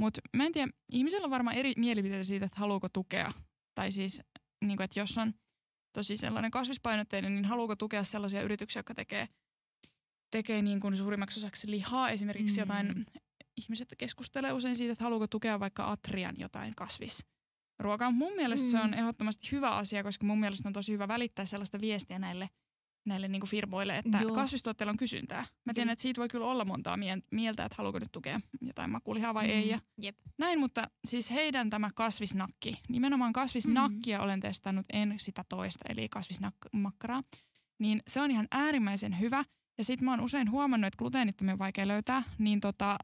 Mutta mä en tiedä, ihmisillä on varmaan eri mielipiteitä siitä, että haluuko tukea. Tai siis, niin kuin, että jos on tosi sellainen kasvispainotteinen, niin haluuko tukea sellaisia yrityksiä, jotka tekee, tekee niin kuin suurimmaksi osaksi lihaa. Esimerkiksi mm. jotain, ihmiset keskustelee usein siitä, että haluuko tukea vaikka Atrian jotain kasvis ruokaa. Mun mielestä mm. se on mm. ehdottomasti hyvä asia, koska mun mielestä on tosi hyvä välittää sellaista viestiä näille, näille niin kuin firmoille, että Joo. kasvistuotteilla on kysyntää. Mä tiedän, että siitä voi kyllä olla montaa mieltä, että haluaako nyt tukea jotain makulihaa vai ei. Ja Mm, Jep. näin, mutta siis heidän tämä kasvisnakki, nimenomaan kasvisnakkia olen testannut, en sitä toista, eli kasvismakkaraa, niin se on ihan äärimmäisen hyvä. Ja sitten mä oon usein huomannut, että gluteenittomia on vaikea löytää, niin tota,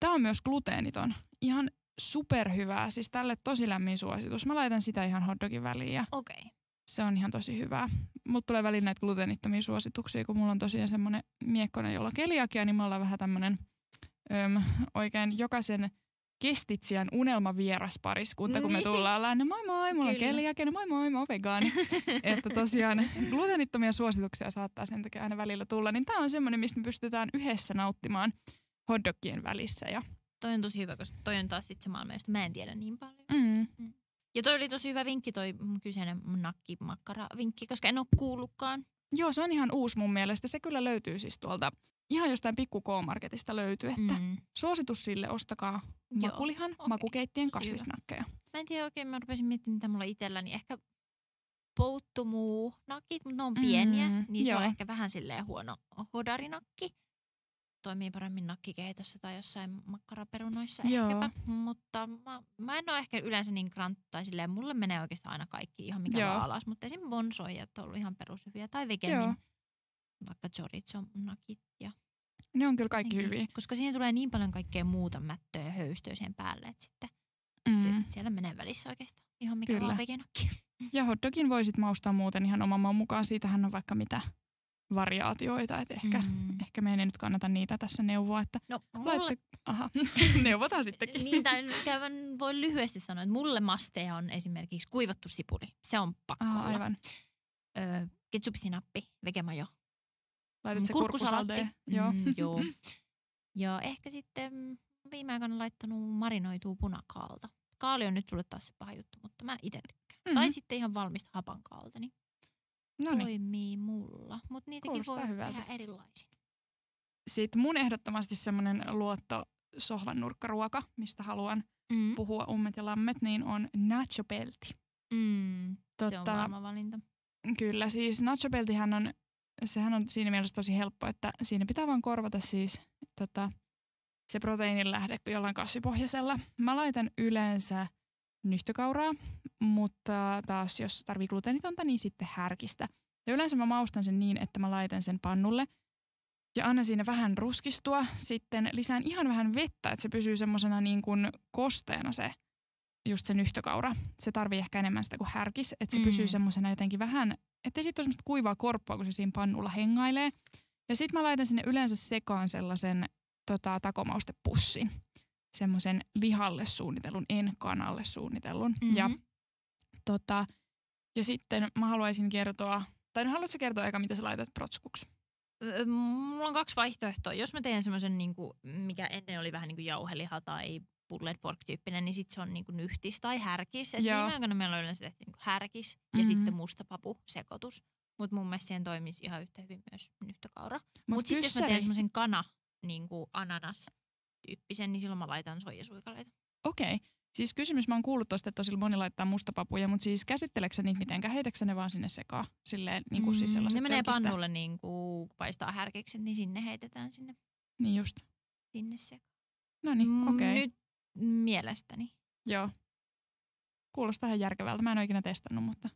tämä on myös gluteeniton. Ihan superhyvää, siis tälle tosi lämmin suositus. Mä laitan sitä ihan hotdogin väliin Okei. Okay. se on ihan tosi hyvää. Mut tulee välillä näitä gluteenittomia suosituksia, kun mulla on tosiaan semmoinen miekkonen, jolla on keliakia, niin me ollaan vähän tämmöinen oikein jokaisen kestitsiän unelmavieras pariskunta, kun me Niin. tullaan ollaan, no moi moi, mulla on keliakia, no moi moi, mä oon vegaani. että tosiaan gluteenittomia suosituksia saattaa sen takia aina välillä tulla, niin tää on semmoinen, mistä me pystytään yhdessä nauttimaan hotdogien välissä. Ja, Toi on tosi hyvä, koska toi on taas sit se maailma, josta mä en tiedä niin paljon. mm, Ja toi oli tosi hyvä vinkki, toi mun kyseinen nakkimakkara vinkki, koska en ole kuullutkaan. Joo, se on ihan uusi mun mielestä. Se kyllä löytyy siis tuolta ihan jostain pikku K-marketista löytyy, että mm. Mm. suositus sille, ostakaa Joo, makulihan, okei. makukeittien hyvä. kasvisnakkeja. Mä en tiedä oikein, mä rupesin miettimään, mitä mulla itselläni. Ehkä pouttumuu nakit, mutta ne on pieniä, Mm, niin se on joo. ehkä vähän silleen huono hodarinakki. Toimii paremmin nakkikeitossa tai jossain makkaraperunoissa Joo. ehkäpä. Mutta mä, mä en ole ehkä yleensä niin grant, tai silleen, mulle menee oikeastaan aina kaikki ihan mikä Joo. vaan alas. Mutta esim. bonsoijat on ollut ihan perushyviä. Tai Joo. vegemin, vaikka chorizo nakit ja Ne on kyllä kaikki Jotenkin, hyviä. Koska siihen tulee niin paljon kaikkea muuta mättöä ja höystöä sen päälle, että sitten Mm. se, siellä menee välissä oikeastaan ihan mikä Kyllä. vaan vegenakki. Ja hotdogin voisit maustaa muuten ihan oman maun mukaan. Siitähän on vaikka mitä variaatioita. Et ehkä, mm. Mm. ehkä meidän ei nyt kannata niitä tässä neuvoa. Että No, mulle, laitte, aha, neuvotaan sittenkin. niin, tai nyt käydän, voi lyhyesti sanoa, että mulle masteja on esimerkiksi kuivattu sipuli. Se on pakko Aha, olla. aivan. Öö, ketsupisinappi, vegemajo. Laitat se kurkkusalaatti. kurkkusaldeen. Joo. Mm, joo. Ja ehkä sitten viime aikoina laittanut marinoituu punakaalta. Kaali on nyt sulle taas se paha juttu, mutta mä itse tykkään. Mhm. Tai sitten ihan valmista hapankaalta, niin No niin. toimii mulla. Mutta niitäkin Kuulostaa voi hyvältä. tehdä erilaisin. Sitten mun ehdottomasti semmoinen luotto sohvan nurkkaruoka, mistä haluan Mm. puhua ummet ja lammet, niin on nacho pelti. Mm. Se on Totta, varma valinta. Kyllä, siis nacho peltihän on, sehän on siinä mielessä tosi helppo, että siinä pitää vaan korvata siis tota, se proteiinin lähde jollain kasvipohjaisella. Mä laitan yleensä nyhtökauraa, mutta taas jos tarvii gluteenitonta, niin sitten härkistä. Ja yleensä mä maustan sen niin, että mä laitan sen pannulle ja annan siinä vähän ruskistua. Sitten lisään ihan vähän vettä, että se pysyy semmosena niin kuin kosteena se just se nyhtökaura. Se tarvii ehkä enemmän sitä kuin härkis, että se Mm. pysyy semmosena jotenkin vähän, ettei siitä ole semmoista kuivaa korppua, kun se siinä pannulla hengailee. Ja sitten mä laitan sinne yleensä sekaan sellaisen tota, takomaustepussin. Semmoisen lihalle suunnitellun, en kanalle suunnitellun. Mhm. Ja, tota, ja sitten mä haluaisin kertoa, tai no haluatko kertoa eka, mitä sä laitat protskuksi? Mulla on kaksi vaihtoehtoa. Jos mä teen semmoisen, niinku, mikä ennen oli vähän niin kuin jauheliha tai pulled pork-tyyppinen, niin sitten se on niinku nyhtis tai härkis. Et viime aikoina meillä on yleensä tehty niinku härkis Mhm. ja sitten mustapapu sekoitus. Mutta mun mielestä siihen toimisi ihan yhtä hyvin myös nyhtökaura. Mutta sitten jos mä teen semmoisen kana, niin kuin ananas tyyppisen, niin silloin mä laitan soijasuikaleita. Okei. Siis kysymys, mä oon kuullut tosta, että tosi moni laittaa mustapapuja, mutta siis käsitteleekö sä niitä mitenkään? Heitäkö sä ne vaan sinne sekaan? Silleen, niin kuin siis Mm, sellaiset ne menee tölkistä? pannulle niin kuin paistaa härkikset, niin sinne heitetään sinne, Niin just. sinne se. No niin, Mm, okei. Nyt mielestäni. Joo. Kuulostaa ihan järkevältä. Mä en ole ikinä testannut, mutta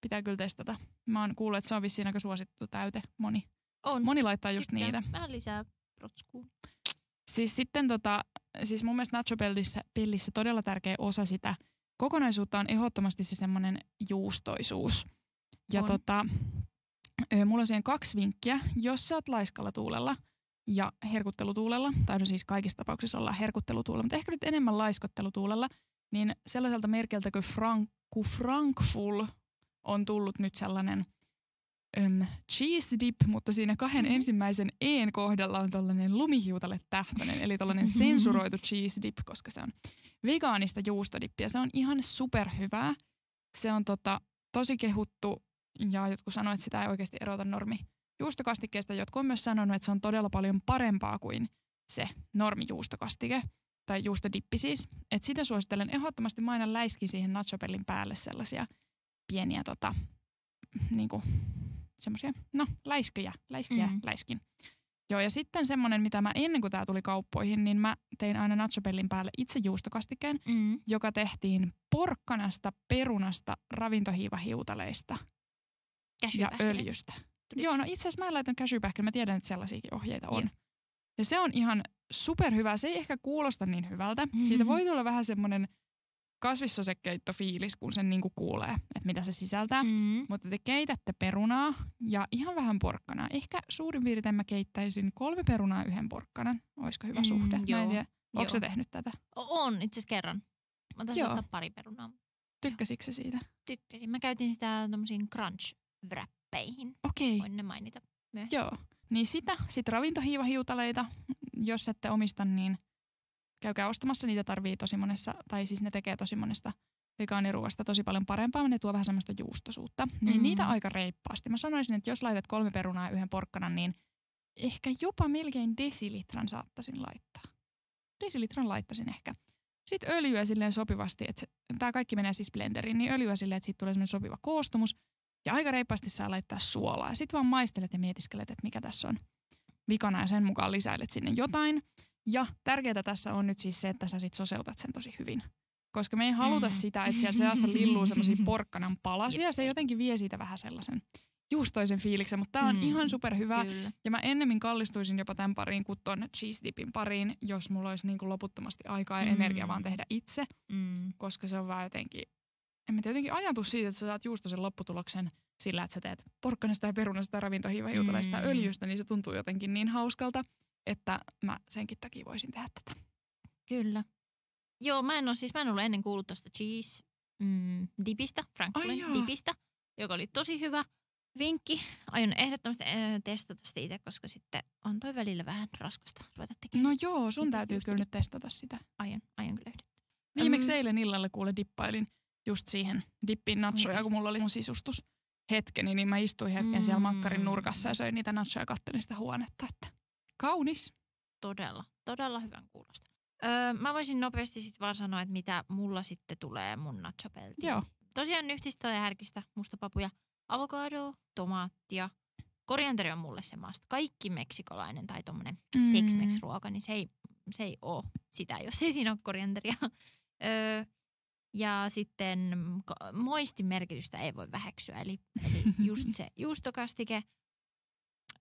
pitää kyllä testata. Mä oon kuullut, että se on vissiin aika suosittu täyte. Moni, On. moni laittaa just Tykkään. niitä. Vähän lisää protskuun. Siis sitten tota, siis mun mielestä nacho pellissä, pellissä todella tärkeä osa sitä kokonaisuutta on ehdottomasti se semmoinen juustoisuus. Ja On. tota, mulla on siihen kaksi vinkkiä. Jos sä oot laiskalla tuulella ja herkuttelutuulella, tai no siis kaikissa tapauksissa ollaan herkuttelutuulella, mutta ehkä nyt enemmän laiskottelutuulella, niin sellaiselta merkeltä kuin Frank, kuin Frankful on tullut nyt sellainen öm, cheese dip, mutta siinä kahden Mhm. ensimmäisen een kohdalla on tällainen lumihiutale tähtöinen, eli tällainen sensuroitu cheese dip, koska se on vegaanista juustodippiä. Se on ihan superhyvää. Se on tota, tosi kehuttu ja jotkut sanoo, että sitä ei oikeasti erota normi juustokastikkeesta. Jotkut on myös sanonut, että se on todella paljon parempaa kuin se normi juustokastike tai juustodippi siis. Et sitä suosittelen ehdottomasti. Mä aina läiskin siihen nachopellin päälle sellaisia pieniä tota, niinku, semmoisia, no läiskejä, läiskiä, Mm. läiskin. Joo, ja sitten semmoinen, mitä mä ennen kuin tämä tuli kauppoihin, niin mä tein aina nachopellin päälle itse juustokastikkeen, Mm. joka tehtiin porkkanasta, perunasta, ravintohiivahiutaleista ja öljystä. Tuliko Joo, no itse asiassa mä laitan cashew mä tiedän, että sellaisiakin ohjeita on. Joo. Ja se on ihan superhyvä. Se ei ehkä kuulosta niin hyvältä. Siitä voi tulla vähän semmoinen kasvissosekeittofiilis, kun sen niinku kuulee, että mitä se sisältää. Mm. Mutta te keitätte perunaa ja ihan vähän porkkanaa. Ehkä suurin piirtein mä keittäisin kolme perunaa yhden porkkanan. Olisiko hyvä Mm, suhde? Mä en joo, tiedä. Onko se joo. tehnyt tätä? O- On itse asiassa kerran. Mä taisin Joo. ottaa pari perunaa. Tykkäsitkö se siitä? Tykkäsin. Mä käytin sitä tommosiin crunch-wrappeihin. Okei. Voin ne mainita. Joo. Niin sitä, sit ravintohiivahiutaleita, jos ette omista, niin käykää ostamassa. Niitä tarvii tosi monessa, tai siis ne tekee tosi monesta vegaaniruoasta tosi paljon parempaa. Ne tuo vähän semmoista juustosuutta. Niin Mm. niitä aika reippaasti. Mä sanoisin, että jos laitat kolme perunaa ja yhden porkkanan, niin ehkä jopa melkein desilitran saattaisin laittaa. Desilitran laittaisin ehkä. Sitten öljyä silleen sopivasti, että tämä kaikki menee siis blenderiin, niin öljyä silleen, että siitä tulee semmoinen sopiva koostumus. Ja aika reippaasti saa laittaa suolaa. Sitten vaan maistelet ja mietiskelet, että mikä tässä on vikana ja sen mukaan lisäilet sinne jotain. Ja tärkeää tässä on nyt siis se, että sä sit soseutat sen tosi hyvin. Koska me ei haluta Mm. sitä, että siellä seassa lilluu semmoisia porkkanan palasia. Jep. Se jotenkin vie siitä vähän sellaisen juustoisen fiiliksen, mutta tämä on Mm. ihan superhyvä. Kyllä. Ja mä ennemmin kallistuisin jopa tämän pariin kuin ton cheese dipin pariin, jos mulla olisi niin kuin loputtomasti aikaa ja Mm. energiaa vaan tehdä itse. Mm. Koska se on vaan jotenkin, en mä tiedä, jotenkin ajatus siitä, että sä saat juustoisen lopputuloksen sillä, että sä teet porkkanasta ja perunasta ja ravintohiivahiutaleista mm. öljystä, niin se tuntuu jotenkin niin hauskalta, että mä senkin takia voisin tehdä tätä. Kyllä. Joo, mä en ole siis, mä en ollut ennen kuullut tuosta cheese mm, dipistä, Franklin dipistä, joka oli tosi hyvä vinkki. Aion ehdottomasti äh, testata sitä itse, koska sitten on toi välillä vähän raskasta ruveta tekemään. No joo, sun Mitä täytyy kyllä nyt testata sitä. Aion, aion kyllä yhdessä. Viimeksi Mm. eilen illalla kuule dippailin just siihen dippiin nachoja, kun mulla oli mun sisustus hetkeni, niin mä istuin hetken siellä makkarin Mm. nurkassa ja söin niitä nachoja ja kattelin sitä huonetta. Että kaunis. Todella, todella hyvän kuulosta. Öö, mä voisin nopeasti sitten vaan sanoa, että mitä mulla sitten tulee mun nachopeltiin. Joo. Tosiaan nyhtistä ja härkistä, mustapapuja, avokadoa, tomaattia. Korianteri on mulle se maasta. Kaikki meksikolainen tai tommonen Mm. Tex-Mex-ruoka, niin se ei, se ei ole sitä, jos ei siinä ole korianteria. öö, ja sitten moistin merkitystä ei voi väheksyä, eli, eli just se juustokastike.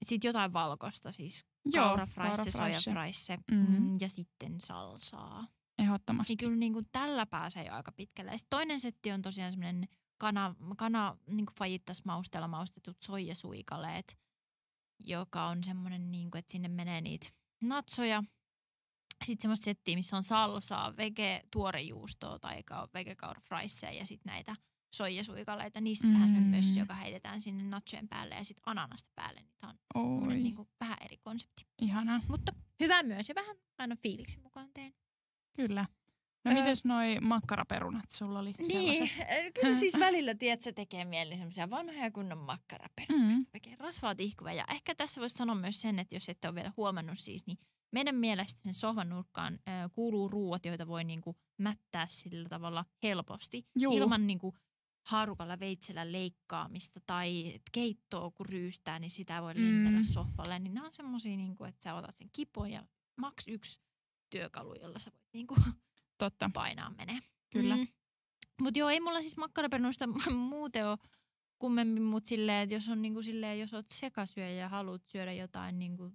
Sitten jotain valkosta, siis Joo, kaurafraisse. fraisse Mm. mm, ja sitten salsaa. Ehdottomasti. Niin kyllä niin kuin tällä pääsee jo aika pitkälle. Ja toinen setti on tosiaan semmoinen kana, kana niin kuin fajittas mausteella maustetut soijasuikaleet, joka on semmoinen, niin kuin, että sinne menee niitä natsoja. Sitten semmoista settiä, missä on salsaa, vege, tuorejuustoa tai vege kaura fraisseja ja sitten näitä soijasuikaleita. Niistä tehdään semmoinen Mm. joka heitetään sinne natsojen päälle ja sitten ananasta päälle. Niin tämä on niin kuin vähän eri konsepti. ihana. Mutta hyvä myös ja vähän aina fiiliksen mukaan teen. Kyllä. No Öö. mites noi makkaraperunat sulla oli Niin, sellaiset? kyllä siis välillä tiedät, se tekee mieli semmoisia vanhoja kunnon makkaraperunoita. Mm. Oikein rasvaa tihkuva. Ja ehkä tässä voisi sanoa myös sen, että jos ette ole vielä huomannut siis, niin meidän mielestä sen sohvan nurkkaan äh, kuuluu ruuat, joita voi niinku mättää sillä tavalla helposti. Juu. Ilman niinku haarukalla veitsellä leikkaamista tai keittoa kun ryystää, niin sitä voi linnellä Mm. sohvalle. Niin nämä on semmoisia, niinku, että sä otat sen kipon ja maks yksi työkalu, jolla sä voit niinku Totta, painaa menee. kyllä. Mm. Mutta joo, ei mulla siis makkaraperunasta muuten ole kummemmin, mutta silleen, että jos on niinku silleen, jos oot sekasyöjä ja haluat syödä jotain niinku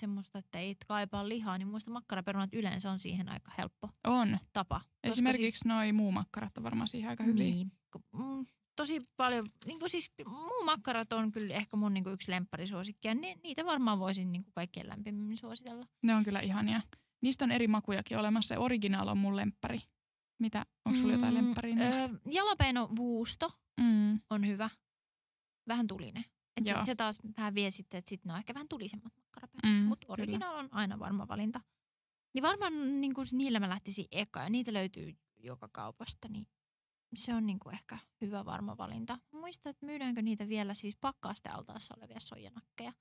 semmoista, että ei kaipaa lihaa, niin muista makkaraperunat yleensä on siihen aika helppo On. tapa. Esimerkiksi siis, noi muu makkarat on varmaan siihen aika hyviä. Niin, mm, tosi paljon, niinku siis muu makkarat on kyllä ehkä mun niinku yksi lempparisuosikki ja ni, niitä varmaan voisin niinku kaikkein lämpimmin suositella. Ne on kyllä ihania. Niistä on eri makujakin olemassa. Se originaal on mun lemppari. Mitä? Onko sulla jotain Mm, lempparia niistä? Öö, jalapeno vuusto Mm. on hyvä. Vähän tulinen. Et Joo. sit se taas vähän vie sitten, että sit ne on ehkä vähän tulisemmat makkaraperunat. Mm, Mutta original on aina varma valinta. Niin varmaan niin niillä mä lähtisin eka. Ja niitä löytyy joka kaupasta. Niin se on niin kuin ehkä hyvä varma valinta. Muista, että myydäänkö niitä vielä siis pakkaastealtaassa olevia soijanakkeja.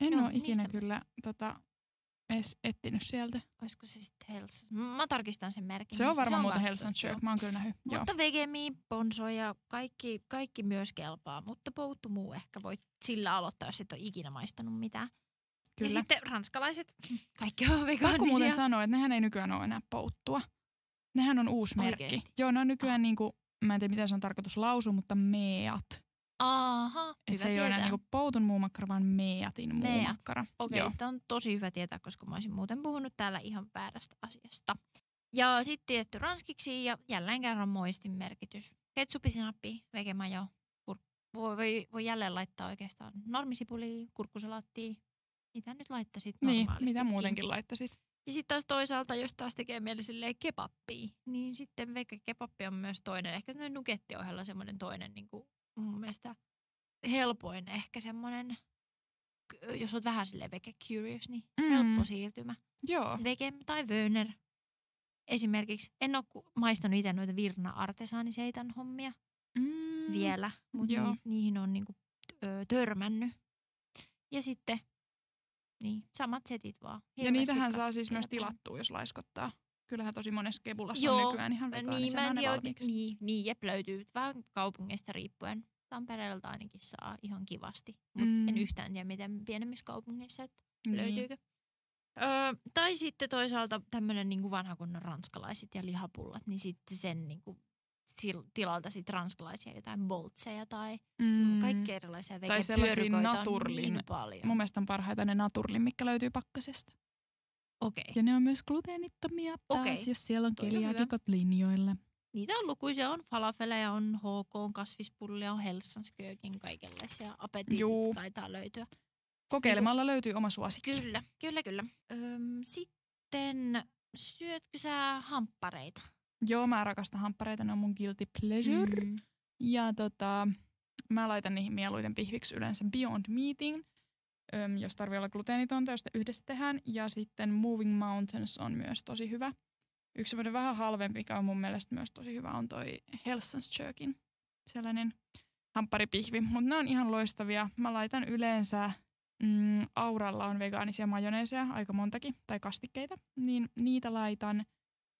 En Joo, ole ikinä niistä- kyllä tota, edes etsinyt sieltä. Olisiko se sitten Hells? Mä tarkistan sen merkin. Se on varmaan muuten kans Hells and. Jerk. Mä oon kyllä nähnyt. Joo. Mutta vegemi, bonso ja kaikki, kaikki myös kelpaa. Mutta pouttu muu ehkä voit sillä aloittaa, jos et ole ikinä maistanut mitään. Kyllä. Ja sitten ranskalaiset, kaikki on Pakko vegaanisia. muuten sanoa, että nehän ei nykyään ole enää pouttua. Nehän on uusi merkki. Oikeesti? Joo, ne on nykyään niinku, mä en tiedä miten se on tarkoitus lausua, mutta meat. Aha, Et hyvä se ei ole enää tietää. niinku poutun muumakkara, vaan meatin Meat. muumakkara. Okei, okay, tämä on tosi hyvä tietää, koska mä olisin muuten puhunut täällä ihan väärästä asiasta. Ja sitten tietty ranskiksi ja jälleen kerran moistin merkitys. Ketsupisinappi, vegemajo, kur- voi, voi, voi jälleen laittaa oikeastaan normisipuli, kurkkusalaattia, mitä nyt laittaisit Niin, mitä muutenkin laittaisit. Ja sitten taas toisaalta, jos taas tekee mieli silleen kebappia, niin sitten vege kebappi on myös toinen, ehkä semmoinen nuketti ohella semmoinen toinen niin kuin mun mielestä helpoin ehkä semmoinen, jos oot vähän silleen vege curious, niin Mm. helppo siirtymä. Joo. Vege tai Wöner esimerkiksi. En ole maistanut itse noita Virna Artesaaniseitan hommia Mm. vielä, mutta joo. ni, niihin on niinku, ö, törmännyt. Ja sitten niin, samat setit vaan. Ja niitähän saa siis myös tilattua, jos laiskottaa. Kyllähän tosi monessa kebulassa Joo, on nykyään ihan Niin, mä en tiedä, oikein- niin, niin, jep, löytyy vähän kaupungista riippuen. Tampereelta ainakin saa ihan kivasti, mutta Mm. en yhtään tiedä, miten pienemmissä kaupungeissa, että Niin. löytyykö. Öö, tai sitten toisaalta tämmöinen niin vanha kunnon ranskalaiset ja lihapullat, niin sitten sen niin kuin, tilalta sitten ranskalaisia jotain boltseja tai Mm. kaikkea erilaisia Tai sellaisia vegepyörykoita on niin paljon. Mun mielestä on parhaita ne naturlin, mikä löytyy pakkasesta. Okei. Ja ne on myös gluteenittomia taas, Okei. jos siellä on keliaakikot linjoilla. Niitä on lukuisia, on falafeleja, on HK, on kasvispullia, on Helssansköökin, kaikenlaisia apetiitit Juu. taitaa löytyä. Kokeilemalla löytyy oma suosikki. Kyllä, kyllä, kyllä. Öm, sitten syötkö sä hamppareita? Joo, mä rakastan hamppareita, ne on mun guilty pleasure. Mm. Ja tota, mä laitan niihin mieluiten pihviksi yleensä Beyond Meeting, jos tarvii olla gluteenitonta, josta yhdessä tehdään. Ja sitten Moving Mountains on myös tosi hyvä. Yksi semmoinen vähän halvempi, mikä on mun mielestä myös tosi hyvä, on toi Helsans Jerkin. Sellainen hampparipihvi, mutta ne on ihan loistavia. Mä laitan yleensä, mm, Auralla on vegaanisia majoneeseja, aika montakin, tai kastikkeita, niin niitä laitan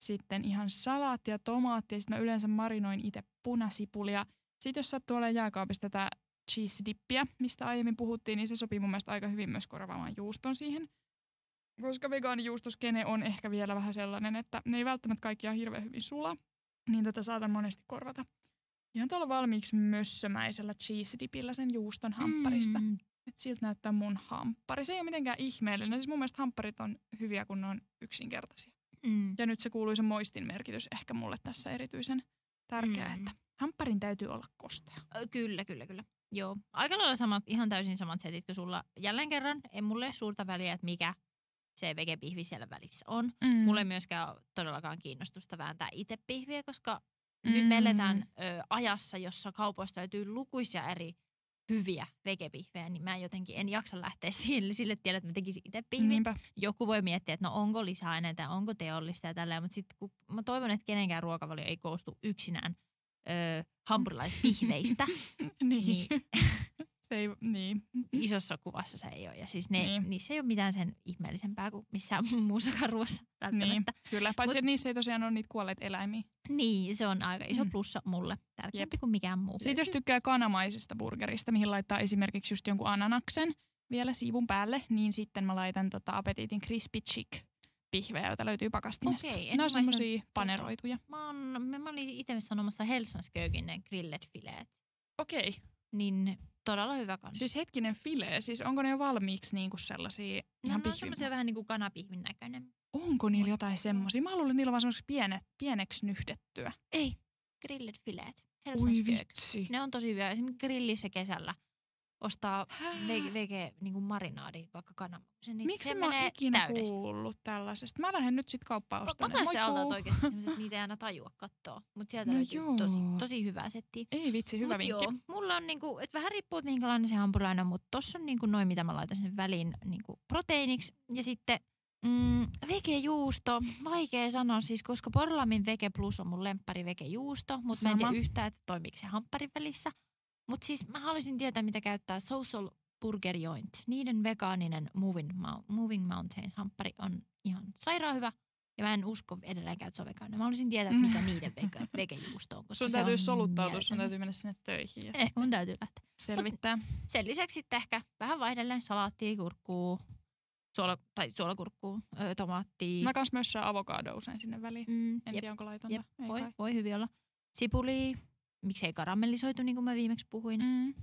sitten ihan salaattia, tomaattia, sitten mä yleensä marinoin itse punasipulia. Sitten jos sattuu olemaan jääkaapissa tätä cheese dippiä, mistä aiemmin puhuttiin, niin se sopii mun mielestä aika hyvin myös korvaamaan juuston siihen. Koska vegaanijuustoskene on ehkä vielä vähän sellainen, että ne ei välttämättä kaikki ihan hirveän hyvin sula, niin tätä saatan monesti korvata. Ihan tuolla valmiiksi mössömäisellä cheese dipillä sen juuston hampparista. Mm. Et siltä näyttää mun hamppari. Se ei ole mitenkään ihmeellinen. Siis mun mielestä hampparit on hyviä, kun ne on yksinkertaisia. Mm. Ja nyt se kuuluisa moistin merkitys ehkä mulle tässä erityisen tärkeä, Mm. että hampparin täytyy olla kostea. Kyllä, kyllä, kyllä. Joo. Aika lailla samat, ihan täysin samat setit kuin sulla. Jälleen kerran, ei mulle ole suurta väliä, että mikä se vegepihvi siellä välissä on. Mm. Mulla ei myöskään ole todellakaan kiinnostusta vääntää itse pihviä, koska Mm. nyt me eletään ö, ajassa, jossa kaupoista löytyy lukuisia eri hyviä vegepihvejä, niin mä jotenkin en jaksa lähteä sille, sille tielle, että mä tekisin itse pihvin. Niinpä. Joku voi miettiä, että no onko lisäaineita, onko teollista ja tälleen, mutta sitten kun mä toivon, että kenenkään ruokavalio ei koostu yksinään ö, hampurilaispihveistä, niin. niin se ei, niin. isossa kuvassa se ei ole. Ja siis ne, Niin. niin. niissä ei ole mitään sen ihmeellisempää kuin missään muussakaan ruoassa niin. välttämättä. Kyllä, paitsi Mut- että niissä ei tosiaan ole niitä kuolleita eläimiä. Niin, se on aika iso Mm. plussa mulle. Tärkeämpi kuin mikään muu. Sitten jos tykkää kanamaisesta burgerista, mihin laittaa esimerkiksi just jonkun ananaksen vielä siivun päälle, niin sitten mä laitan tota Appetitin Crispy Chick pihvejä, joita löytyy pakastimesta. Okei, en ne on tota. paneroituja. Mä, oon, mä, olin itse sanomassa Helsingköökin ne grilled fileet. Okei. Niin todella hyvä kanssa. Siis hetkinen filee, siis onko ne jo valmiiksi niinku sellaisia no, ihan ne on semmoisia vähän niin kuin kanapihvin näköinen. Onko niillä jotain semmosia? Mä luulen, että niillä on vaan semmoisia pienet, pieneksi nyhdettyä. Ei, grilled fileet. Vitsi. Ne on tosi hyviä. Esimerkiksi grillissä kesällä ostaa vege, vege niin kuin marinaadi, vaikka kananmukusen. Niin Miksi se mä oon ikinä täydesti. kuullut tällaisesta? Mä lähden nyt sit kauppaan ostamaan. Pakaste altaat oikeasti sellaiset, niitä ei aina tajua katsoa. Mutta sieltä No löytyy tosi, joo. tosi hyvää settiä. Ei vitsi, hyvä Mut vinkki. Joo, mulla on niinku, et vähän riippuu, että minkälainen se hampurilainen on, mutta tossa on niinku noin, mitä mä laitan sen väliin niinku proteiiniksi. Ja sitten mm, vegejuusto, vaikea sanoa siis, koska Porlamin Vege Plus on mun lemppari vegejuusto, mutta mä en tiedä yhtään, että toimiiko se hampparin välissä. Mutta siis mä haluaisin tietää, mitä käyttää Social Burger Joint. Niiden vegaaninen Moving, Moving Mountains hamppari on ihan sairaan hyvä. Ja mä en usko edelleenkään, että se on vegaaninen. Mä haluaisin tietää, että mikä niiden vege, vegejuusto on. Koska sun täytyy soluttautua, sun täytyy mennä sinne töihin. Ja eh, mun täytyy lähteä. Selvittää. Mut sen lisäksi sitten ehkä vähän vaihdellen salaattia, kurkkuu, suola, tai suolakurkkuu, ö, tomaattia. Mä kans myös saa avokadoa usein sinne väliin. Mm, en jep, tiedä, onko laitonta. Jep, Ei voi, voi hyvin olla. Sipuli, miksei karamellisoitu, niin kuin mä viimeksi puhuin. Mm.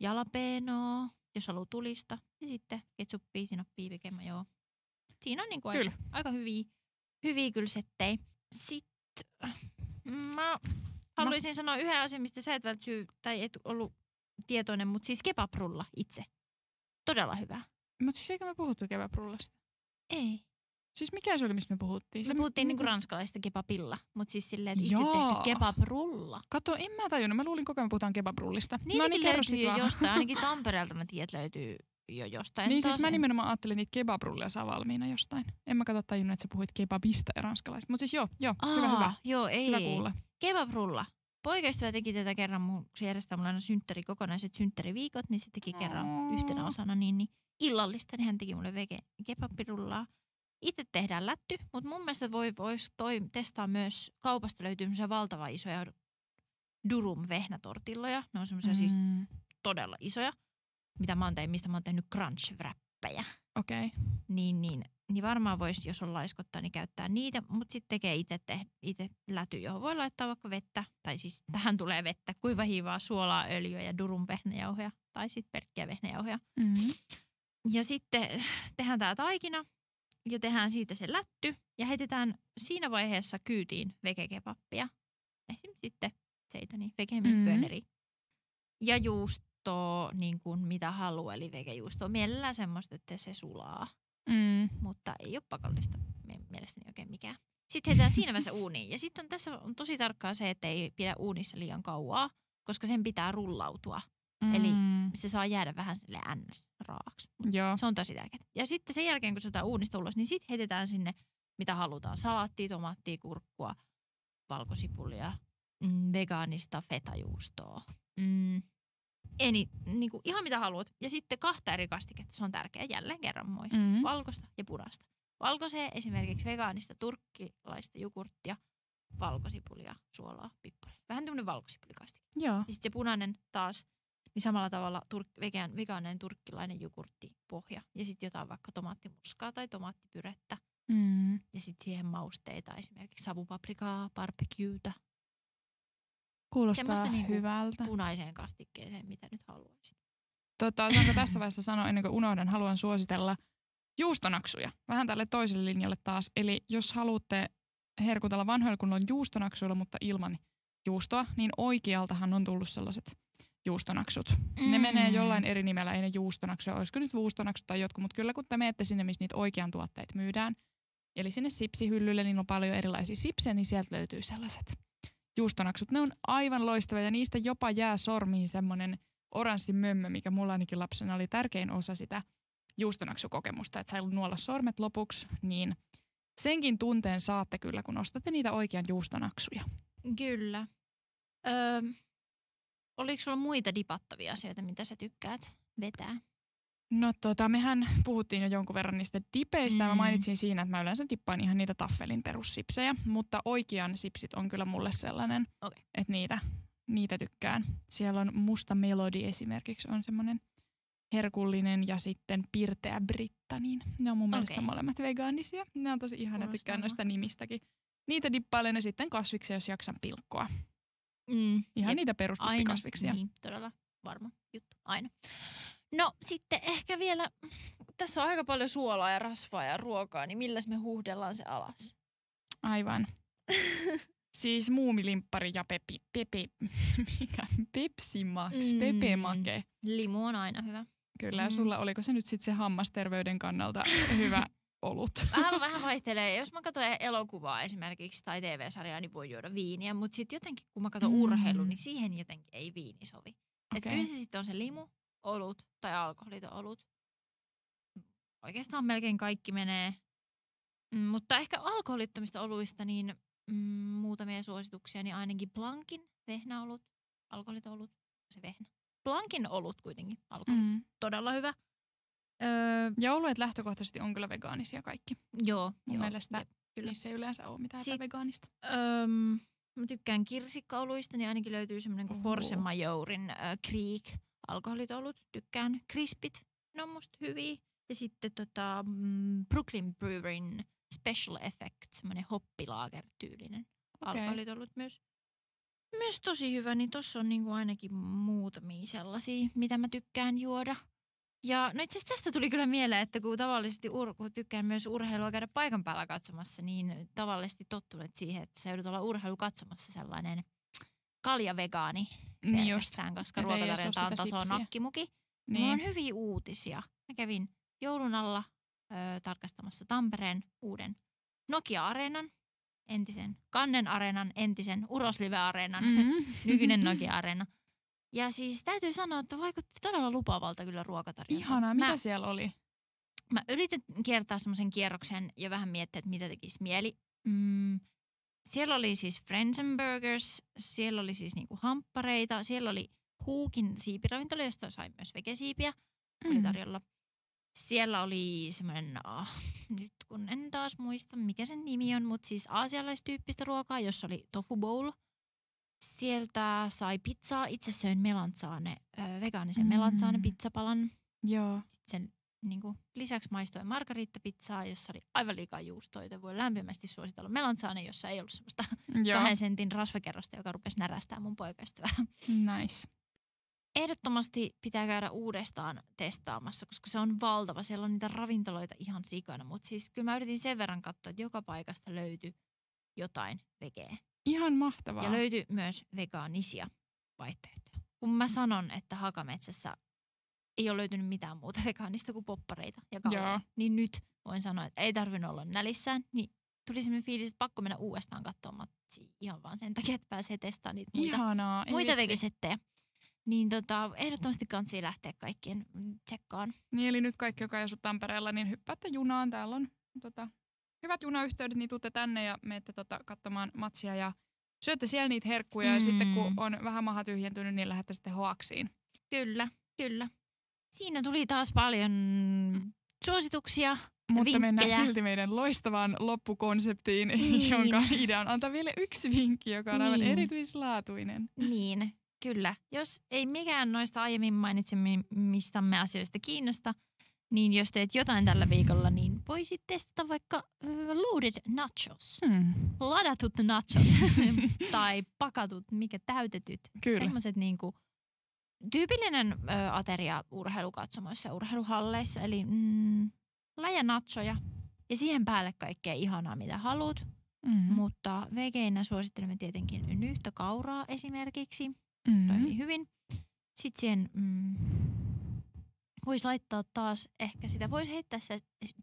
Jalapeno, jos haluaa tulista. Ja sitten ketsuppia, sinappia, pekemä, joo. Siinä on niin kuin aika, aika hyviä, hyviä kyllä settejä. Sitten mä haluaisin mä... sanoa yhden asian, mistä sä et vältsy, tai et ollut tietoinen, mutta siis kebabrulla itse. Todella hyvä. Mutta siis eikö me puhuttu kebabrullasta? Ei. Siis mikä se oli, mistä me puhuttiin? Me puhuttiin niinku ranskalaista kebabilla, mutta siis silleen, että itse tehty kebabrulla. Kato, en mä tajunnut. Mä luulin koko ajan puhutaan kebabrullista. Niin, no niin, löytyy jo jostain. Ainakin Tampereelta mä tiedän, löytyy jo jostain. Niin siis mä nimenomaan ajattelin, että niitä kebabrullia saa valmiina jostain. En mä kato tajunnut, että sä puhuit kebabista ja ranskalaista. Mutta siis joo, joo, Aa, hyvä, hyvä. Joo, ei. Hyvä kuulla. Kebabrulla. Poikaystävä teki tätä kerran, mun, se järjestää mulle aina synttäri, kokonaiset synttäriviikot, niin se teki kerran yhtenä osana niin, niin illallista, niin hän teki mulle vege kebabirullaa. Itse tehdään lätty, mutta mun mielestä voi, voisi toi, testaa myös, kaupasta löytyy valtavan isoja durum vehnätortilloja. Ne on semmoisia siis mm. siis todella isoja, mitä mä oon tehnyt, mistä mä oon tehnyt crunch wrappeja. Okei. Okay. Niin, niin, niin varmaan voisi, jos on laiskottaa, niin käyttää niitä, mutta sitten tekee itse ite läty, johon voi laittaa vaikka vettä, tai siis tähän tulee vettä, kuivahiivaa, suolaa, öljyä ja durum vehnäjauhoja, tai sitten pelkkiä vehnäjauhoja. Mm-hmm. Ja sitten tehdään tämä taikina ja tehdään siitä se lätty ja heitetään siinä vaiheessa kyytiin vegekepappia. Esimerkiksi sitten seitani vegemipyöneri. Mm-hmm. Ja juustoa niin kuin mitä haluaa, eli vegejuustoa. Mielellään semmoista, että se sulaa. Mm. Mutta ei ole pakollista mielestäni oikein mikään. Sitten heitetään siinä vaiheessa uuniin. Ja sitten on tässä on tosi tarkkaa se, että ei pidä uunissa liian kauaa, koska sen pitää rullautua. Mm. Eli se saa jäädä vähän sille ns raaksi. Joo. Se on tosi tärkeää. Ja sitten sen jälkeen, kun se otetaan uunista ulos, niin sitten heitetään sinne, mitä halutaan. Salaattia, tomaattia, kurkkua, valkosipulia, mm, vegaanista fetajuustoa. Mm, eni, niin kuin ihan mitä haluat. Ja sitten kahta eri kastiketta, se on tärkeää jälleen kerran muista. Mm. Valkoista ja punaista. Valkoiseen esimerkiksi vegaanista turkkilaista jogurttia, valkosipulia, suolaa, pippuria. Vähän tämmöinen valkosipulikastike. Joo. Ja sitten se punainen taas niin samalla tavalla turk- vegan, vegaaninen turkkilainen jogurttipohja. Ja sitten jotain vaikka tomaattimuskaa tai tomaattipyrettä. Mm. Ja sitten siihen mausteita, esimerkiksi savupaprikaa, barbecueta. Kuulostaa niinku hyvältä. punaiseen kastikkeeseen, mitä nyt haluaisit. Tota, saanko tässä vaiheessa sanoa, ennen kuin unohdan, haluan suositella juustonaksuja. Vähän tälle toiselle linjalle taas. Eli jos haluatte herkutella vanhoilla kunnon juustonaksuilla, mutta ilman juustoa, niin oikealtahan on tullut sellaiset juustonaksut. Mm. Ne menee jollain eri nimellä, ei ne juustonaksuja, olisiko nyt juustonaksut tai jotkut, mutta kyllä kun te menette sinne, missä niitä oikean tuotteet myydään, eli sinne sipsihyllylle, niin on paljon erilaisia sipsejä, niin sieltä löytyy sellaiset juustonaksut. Ne on aivan loistavia ja niistä jopa jää sormiin semmoinen oranssi mömmö, mikä mulla ainakin lapsena oli tärkein osa sitä juustonaksukokemusta, että sai nuolla sormet lopuksi, niin senkin tunteen saatte kyllä, kun ostatte niitä oikean juustonaksuja. Kyllä. Öö, Oliko sulla muita dipattavia asioita, mitä sä tykkäät vetää? No tota, mehän puhuttiin jo jonkun verran niistä dipeistä. Mm. Mä mainitsin siinä, että mä yleensä dippaan ihan niitä taffelin perussipsejä, mutta oikean sipsit on kyllä mulle sellainen, okay. että niitä, niitä tykkään. Siellä on Musta Melody esimerkiksi, on semmoinen herkullinen ja sitten pirteä Britta, niin ne on mun okay. mielestä molemmat vegaanisia. Ne on tosi ihana, tykkään noista nimistäkin. Niitä dippailen ja sitten kasviksia, jos jaksan pilkkoa. Mm, Ihan jep. niitä peruspippikasviksia. Niin, todella varma juttu, aina. No sitten ehkä vielä, tässä on aika paljon suolaa ja rasvaa ja ruokaa, niin milläs me huuhdellaan se alas? Aivan. siis muumilimppari ja pepi, pepi, mikä, Pepsi Max, mm. Pepe Make. Limu on aina hyvä. Kyllä, mm. sulla oliko se nyt sitten se hammasterveyden kannalta hyvä olut. Vähän, vähän vaihtelee. Jos mä katson elokuvaa esimerkiksi tai TV-sarjaa, niin voi juoda viiniä. Mutta sitten jotenkin, kun mä katson mm. urheilun, niin siihen jotenkin ei viini sovi. Okay. Että kyllä se sitten on se limu, olut tai alkoholiton olut. Oikeastaan melkein kaikki menee. Mm, mutta ehkä alkoholittomista oluista, niin mm, muutamia suosituksia, niin ainakin Blankin vehnäolut, alkoholiton olut, se vehnä. Blankin olut kuitenkin alkoi Mm. todella hyvä. Öö, Ja oluet lähtökohtaisesti on kyllä vegaanisia kaikki. joo, Mun joo. mielestä jep, kyllä. Niissä ei yleensä ole mitään Sit- vegaanista. Öö, mä tykkään kirsikkaoluista, niin ainakin löytyy semmoinen kuin Force. Majorin äh, Creek alkoholitolut. Tykkään krispit, ne on musta hyviä. Ja sitten tota, mm, Brooklyn Brewerin Special Effect, semmoinen hoppilaager-tyylinen Okei. alkoholitolut myös. Myös tosi hyvä, niin tossa on niinku ainakin muutamia sellaisia, mitä mä tykkään juoda. Ja no itse asiassa tästä tuli kyllä mieleen, että kun tavallisesti ur- kun tykkään myös urheilua käydä paikan päällä katsomassa, niin tavallisesti tottunut siihen, että sä joudut olla urheilu katsomassa sellainen kaljavegaani just. pelkästään, koska edes oo ruokatarjonta on taso sipsiä. nakkimuki. Niin. Mulla on hyviä uutisia. Mä kävin joulun alla ö, tarkastamassa Tampereen uuden Nokia-areenan, entisen Kannen-areenan, entisen Uroslive-areenan, mm. Mm. nykyinen Nokia-areena. Ja siis täytyy sanoa, että vaikutti todella lupaavalta kyllä ruokatarjonta. Ihanaa, mitä Mä, siellä oli? mä yritin kiertää semmoisen kierroksen ja vähän miettiä, että mitä tekisi mieli. Mm, siellä oli siis Friends and Burgers, siellä oli siis niinku hamppareita, siellä oli Huukin siipiravintola, josta sai myös vegesiipiä, oli Mm. tarjolla. Siellä oli semmoinen, oh, nyt kun en taas muista mikä sen nimi on, mutta siis aasialaistyyppistä ruokaa, jossa oli tofu bowl. Sieltä sai pizzaa, itse söin melanzane, ö, vegaanisen Mm. melanzane pizzapalan. Joo. Sitten sen niin kuin, lisäksi maistoi margariittapizzaa, jossa oli aivan liikaa juustoa, joten voi lämpimästi suositella melanzane, jossa ei ollut semmoista Joo. kahden sentin rasvakerrosta, joka rupesi närästää mun poikaystävää. Nice. Ehdottomasti pitää käydä uudestaan testaamassa, koska se on valtava. Siellä on niitä ravintoloita ihan sikana, mutta siis kyllä mä yritin sen verran katsoa, että joka paikasta löytyi jotain vegeä. Ihan mahtavaa. Ja löytyi myös vegaanisia vaihtoehtoja. Kun mä sanon, että Hakametsässä ei ole löytynyt mitään muuta vegaanista kuin poppareita ja kaloja, niin nyt voin sanoa, että ei tarvinnut olla nälissään. Niin tuli semmoinen fiilis, että pakko mennä uudestaan katsomaan ihan vaan sen takia, että pääsee testaamaan niitä muita, Ihanaa. ei muita vegesettejä. Niin tota, ehdottomasti kansi lähteä kaikkien mm, tsekkaan. Niin eli nyt kaikki, joka asuu Tampereella, niin hyppäätte junaan. Täällä on tota, hyvät junayhteydet, niin tuutte tänne ja menette tota, katsomaan matsia ja syötte siellä niitä herkkuja ja Mm. sitten kun on vähän maha tyhjentynyt, niin lähdette sitten hoaksiin. Kyllä, kyllä. Siinä tuli taas paljon suosituksia. Mutta mennään Vinkkejä. silti meidän loistavaan loppukonseptiin, Niin. jonka idea on antaa vielä yksi vinkki, joka on aivan Niin. erityislaatuinen. Niin, kyllä. Jos ei mikään noista aiemmin mainitsemistamme asioista kiinnosta, niin jos teet jotain tällä viikolla, niin voisit testata vaikka loaded nachos. Hmm. Ladatut nachos tai pakatut, mikä täytetyt. Kyllä. Semmoiset niinku tyypillinen ö, ateria urheilukatsomoissa ja urheiluhalleissa, eli mm, läjä nachoja ja siihen päälle kaikkea ihanaa, mitä haluat. Mm-hmm. Mutta vegeinä suosittelemme tietenkin nyhtä kauraa esimerkiksi. mm-hmm. Toimii hyvin. Sitten siihen mm, voisi laittaa taas ehkä sitä, voisi heittää se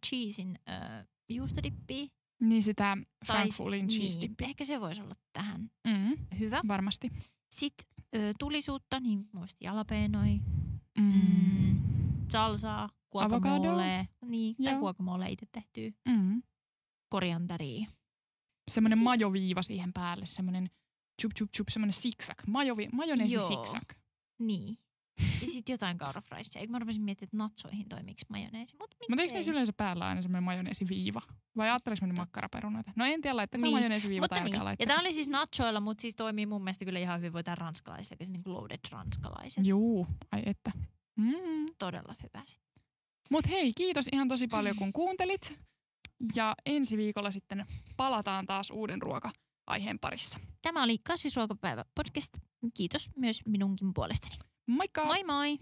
cheesein äh, juustodippiä. Niin sitä Frankfurtin cheese niin, ehkä se voisi olla tähän Mm, hyvä. varmasti. Sitten ö, tulisuutta, niin muisti jalapeenoi, Mm. mm, salsaa, guacamole, niin, tai Joo. guacamole itse tehtyä, Mm. koriandaria. Semmoinen Si- majoviiva siihen päälle, semmoinen chup chup chup, semmoinen siksak. Majovi, majoneesi Joo. siksak. Niin. Ja sitten jotain kaurafraisia. Eikö mä rupesin miettimään, että natsoihin toimiks majoneesi, mutta Mutta eikö näissä yleensä päällä aina semmoinen majoneesiviiva? Vai ajatteliko ne makkaraperunoita? No en tiedä, laittakaa Niin, majoneesiviiva tai niin. älkää Ja tämä oli siis nachoilla, mutta siis toimii mun mielestä kyllä ihan hyvin. Voi tää ranskalaisille, niin kuin loaded ranskalaiset. Juu, ai että. Mm. Todella hyvä sitten. Mut hei, kiitos ihan tosi paljon kun kuuntelit. Ja ensi viikolla sitten palataan taas uuden ruoka-aiheen parissa. Tämä oli Kasvisruokapäivä podcast. Kiitos myös minunkin puolestani. Moikka! Moi moi!